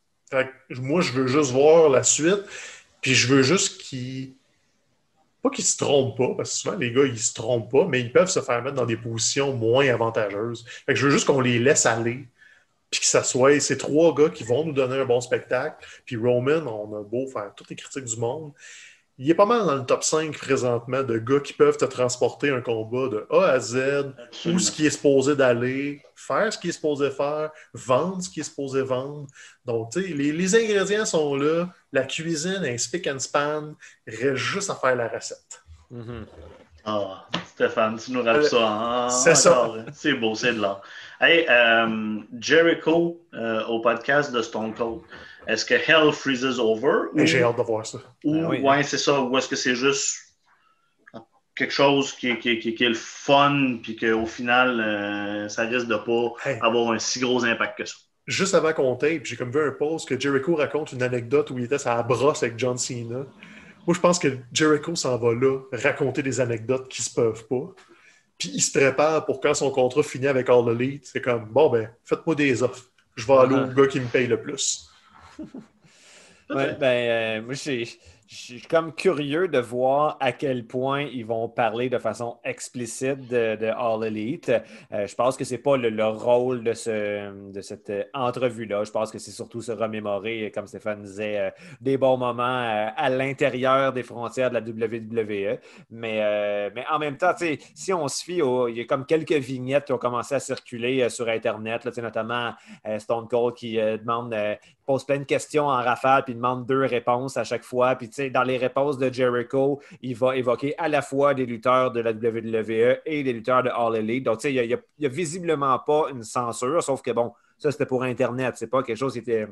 moi, je veux juste voir la suite, puis je veux juste qu'ils. Pas qu'ils se trompent pas, parce que souvent les gars, ils se trompent pas, mais ils peuvent se faire mettre dans des positions moins avantageuses. je veux juste qu'on les laisse aller puis que ça soit ces trois gars qui vont nous donner un bon spectacle. Puis Roman, on a beau faire toutes les critiques du monde, il est pas mal dans le top 5 présentement de gars qui peuvent te transporter un combat de A à Z, où ce qui est supposé d'aller, faire ce qui est supposé faire, vendre ce qui est supposé vendre. Donc, tu sais, les, ingrédients sont là, la cuisine est spick and span, il reste juste à faire la recette. Mm-hmm. Ah, Stéphane, tu nous rappelles euh, ça. Hein? c'est ça. C'est beau, c'est de l'art. Hey, euh, Jericho euh, au podcast de Stone Cold. Est-ce que Hell freezes over? J'ai hâte de voir ça. Ou, ah ouais, c'est ça. Ou est-ce que c'est juste quelque chose qui, qui, qui, est le fun, puis qu'au final, ça risque de pas avoir un si gros impact que ça? Juste avant qu'on tape, j'ai comme vu un post que Jericho raconte une anecdote où il était à la brosse avec John Cena. Moi, je pense que Jericho s'en va là raconter des anecdotes qui se peuvent pas. Puis il se prépare pour quand son contrat finit avec All Elite. C'est comme, bon, ben, faites-moi des offres. Je vais aller au gars qui me paye le plus. ouais, ben, euh, moi, j'ai je suis comme curieux de voir à quel point ils vont parler de façon explicite de, All Elite. Euh, je pense que ce n'est pas le, rôle de, ce, de cette euh, entrevue-là. Je pense que c'est surtout se remémorer, comme Stéphane disait, euh, des bons moments à l'intérieur des frontières de la WWE. Mais, mais en même temps, si on se fie, il y a comme quelques vignettes qui ont commencé à circuler sur Internet, notamment Stone Cold qui demande pose plein de questions en rafale, puis demande deux réponses à chaque fois. Puis, tu sais, dans les réponses de Jericho, il va évoquer à la fois des lutteurs de la WWE et des lutteurs de All Elite. Donc, tu sais, il n'y a, visiblement pas une censure, sauf que, bon, ça, c'était pour Internet. C'est pas quelque chose qui était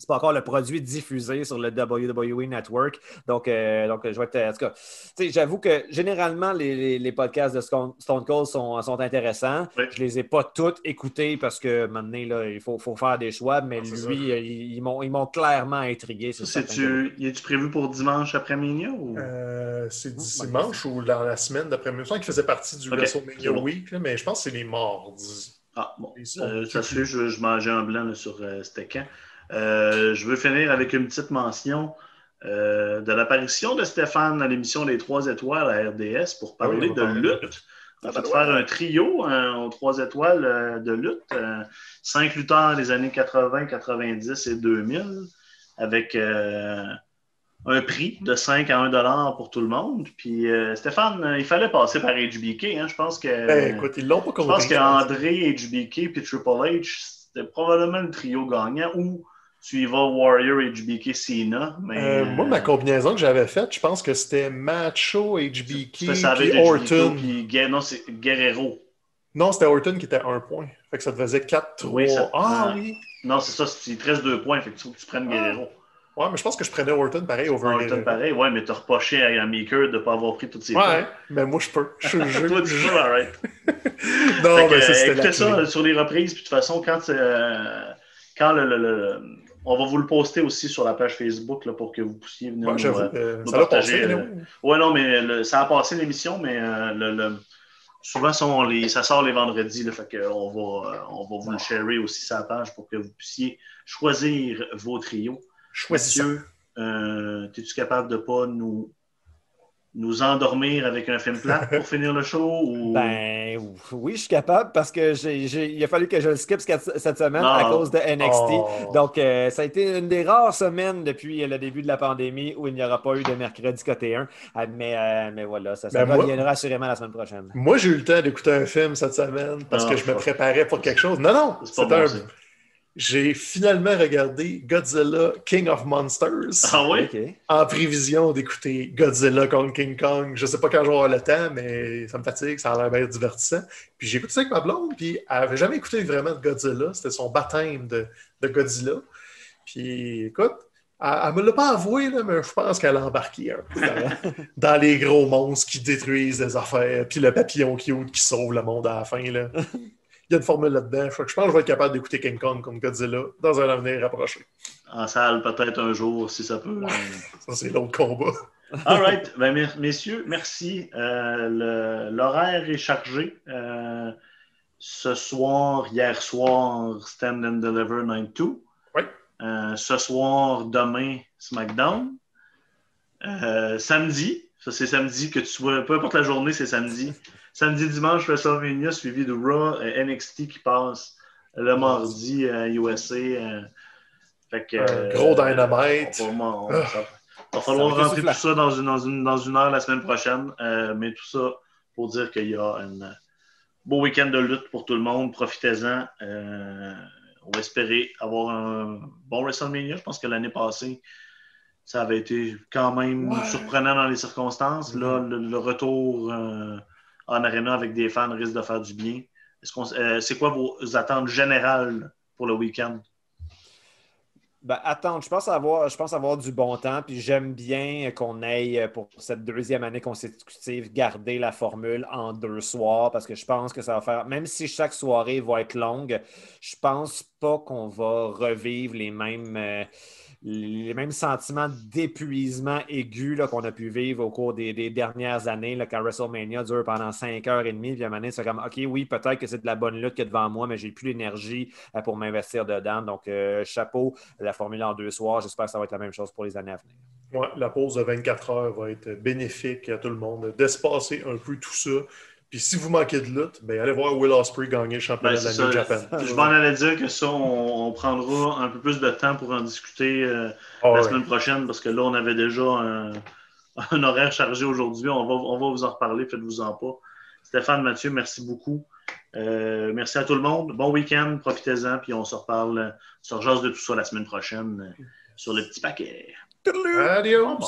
c'est pas encore le produit diffusé sur le WWE Network. Donc, euh, donc je vais être. En tout cas, j'avoue que généralement, les, podcasts de Stone Cold sont, sont intéressants. Je Je les ai pas tous écoutés parce que maintenant, là, il faut, faut faire des choix, mais lui, ils, m'ont clairement intrigué. C'est-tu, est-tu prévu pour dimanche après-midi ou... Euh, c'est dimanche ou dans la semaine d'après-midi. Je pense qu'il faisait partie du okay. WrestleMania Week, mais je pense que c'est les mardis. Ah, bon. Euh, ça se fait, je, je mangeais un blanc sur euh, euh, je veux finir avec une petite mention euh, de l'apparition de Stéphane à l'émission Les Trois Étoiles à RDS pour ah parler de lutte. On va faire un trio hein, aux Trois Étoiles euh, de lutte. cinq lutteurs des années 80, 90 et 2000 avec un prix de 5 à 1 dollar pour tout le monde. Puis Stéphane, il fallait passer par HBK. Hein. Je pense que. Ben, écoute, ils l'ont pas compris. Je pense qu'André, HBK et Triple H, c'était probablement le trio gagnant ou tu y vas Warrior HBK Cena. Mais, euh, moi, ma combinaison que j'avais faite, je pense que c'était Macho HBK puis Orton. non, c'est Guerrero. Non, c'était Orton qui était un point. Fait que ça te faisait 4-3. ah oui. Non, c'est ça. Il te reste 2 points. Fait que tu faut que tu prennes Guerrero. Ouais, mais je pense que je prenais Orton pareil over Orton Guerrero. pareil, ouais, mais t'as reproché à Maker de ne pas avoir pris toutes ses points. Ouais, mais moi je peux. Je suis le Toi, tu peux, alright. non, mais ça, c'était Écoutez ça sur les reprises, puis de toute façon, quand, euh, quand le, le on va vous le poster aussi sur la page Facebook là, pour que vous puissiez venir nous, euh, euh, ça partager. Euh, oui, non, mais ça a passé l'émission, mais le, souvent ça, sort les vendredis. Là, fait on, va, on va vous le sharer aussi sur la page pour que vous puissiez choisir vos trios. Choisissez. Es-tu capable de ne pas nous nous endormir avec un film plat pour finir le show? Ou... Ben oui, je suis capable parce que j'ai, il a fallu que je le skip cette semaine à ah. cause de NXT. Oh. Donc, euh, ça a été une des rares semaines depuis le début de la pandémie où il n'y aura pas eu de mercredi côté 1. Ah, mais, euh, mais voilà, ça, ça ben reviendra assurément la semaine prochaine. Moi, j'ai eu le temps d'écouter un film cette semaine parce que je me préparais pour quelque chose. Non, non, c'est un j'ai finalement regardé Godzilla King of Monsters. Ah oui? En prévision d'écouter Godzilla contre King Kong. Je sais pas quand j'aurai le temps, mais ça me fatigue, ça a l'air bien divertissant. Puis j'ai écouté ça avec ma blonde, puis elle n'avait jamais écouté vraiment de Godzilla. C'était son baptême de, Godzilla. Puis écoute, elle, ne me l'a pas avoué, mais je pense qu'elle a embarqué un peu dans, les gros monstres qui détruisent des affaires, puis le papillon qui qui sauve le monde à la fin. Là. y a une formule là-dedans. Je pense que je vais être capable d'écouter King Kong comme Godzilla dans un avenir rapproché. En salle, peut-être un jour, si ça peut. ça, c'est l'autre combat. All right. Ben, messieurs, merci. Euh, l'horaire est chargé. Euh, ce soir, hier soir, Stand and Deliver 9-2. Oui. Euh, ce soir, demain, SmackDown. samedi, ça c'est samedi que tu vois, peu importe la journée, c'est samedi. Samedi, dimanche, WrestleMania suivi de Raw et NXT qui passe le mardi à USA. Fait que, gros dynamite. Il va falloir rentrer tout ça dans une, dans, une, dans une heure la semaine prochaine. Euh, mais tout ça pour dire qu'il y a un beau week-end de lutte pour tout le monde. Profitez-en. Euh, on va espérer avoir un bon WrestleMania. Je pense que l'année passée, ça avait été quand même surprenant dans les circonstances. Là, mm-hmm. le, retour euh, en arena avec des fans risque de faire du bien. c'est quoi vos attentes générales pour le week-end? Ben, attends, je pense, avoir, je pense avoir du bon temps, puis j'aime bien qu'on aille pour cette deuxième année consécutive garder la formule en deux soirs parce que je pense que ça va faire, même si chaque soirée va être longue, je pense pas qu'on va revivre les mêmes. Euh, les mêmes sentiments d'épuisement aigu qu'on a pu vivre au cours des, dernières années, quand WrestleMania dure pendant 5 heures et demie, puis à un moment c'est comme OK, oui, peut-être que c'est de la bonne lutte qui est devant moi, mais j'ai plus l'énergie euh, pour m'investir dedans. Donc, euh, chapeau, la formule en deux soirs. J'espère que ça va être la même chose pour les années à venir. Ouais, la pause de 24 heures va être bénéfique à tout le monde, d'espacer un peu tout ça. Puis si vous manquez de lutte, ben allez voir Will Ospreay gagner le championnat ben, de la New Japan. Je m'en allais dire que ça, on, prendra un peu plus de temps pour en discuter euh, ah la semaine prochaine parce que là, on avait déjà un, horaire chargé aujourd'hui. On va, on va vous en reparler, faites-vous en pas. Stéphane, Mathieu, merci beaucoup. Euh, merci à tout le monde. Bon week-end, profitez-en, puis on se reparle, sur se de tout ça la semaine prochaine euh, sur le petit paquet. Adios!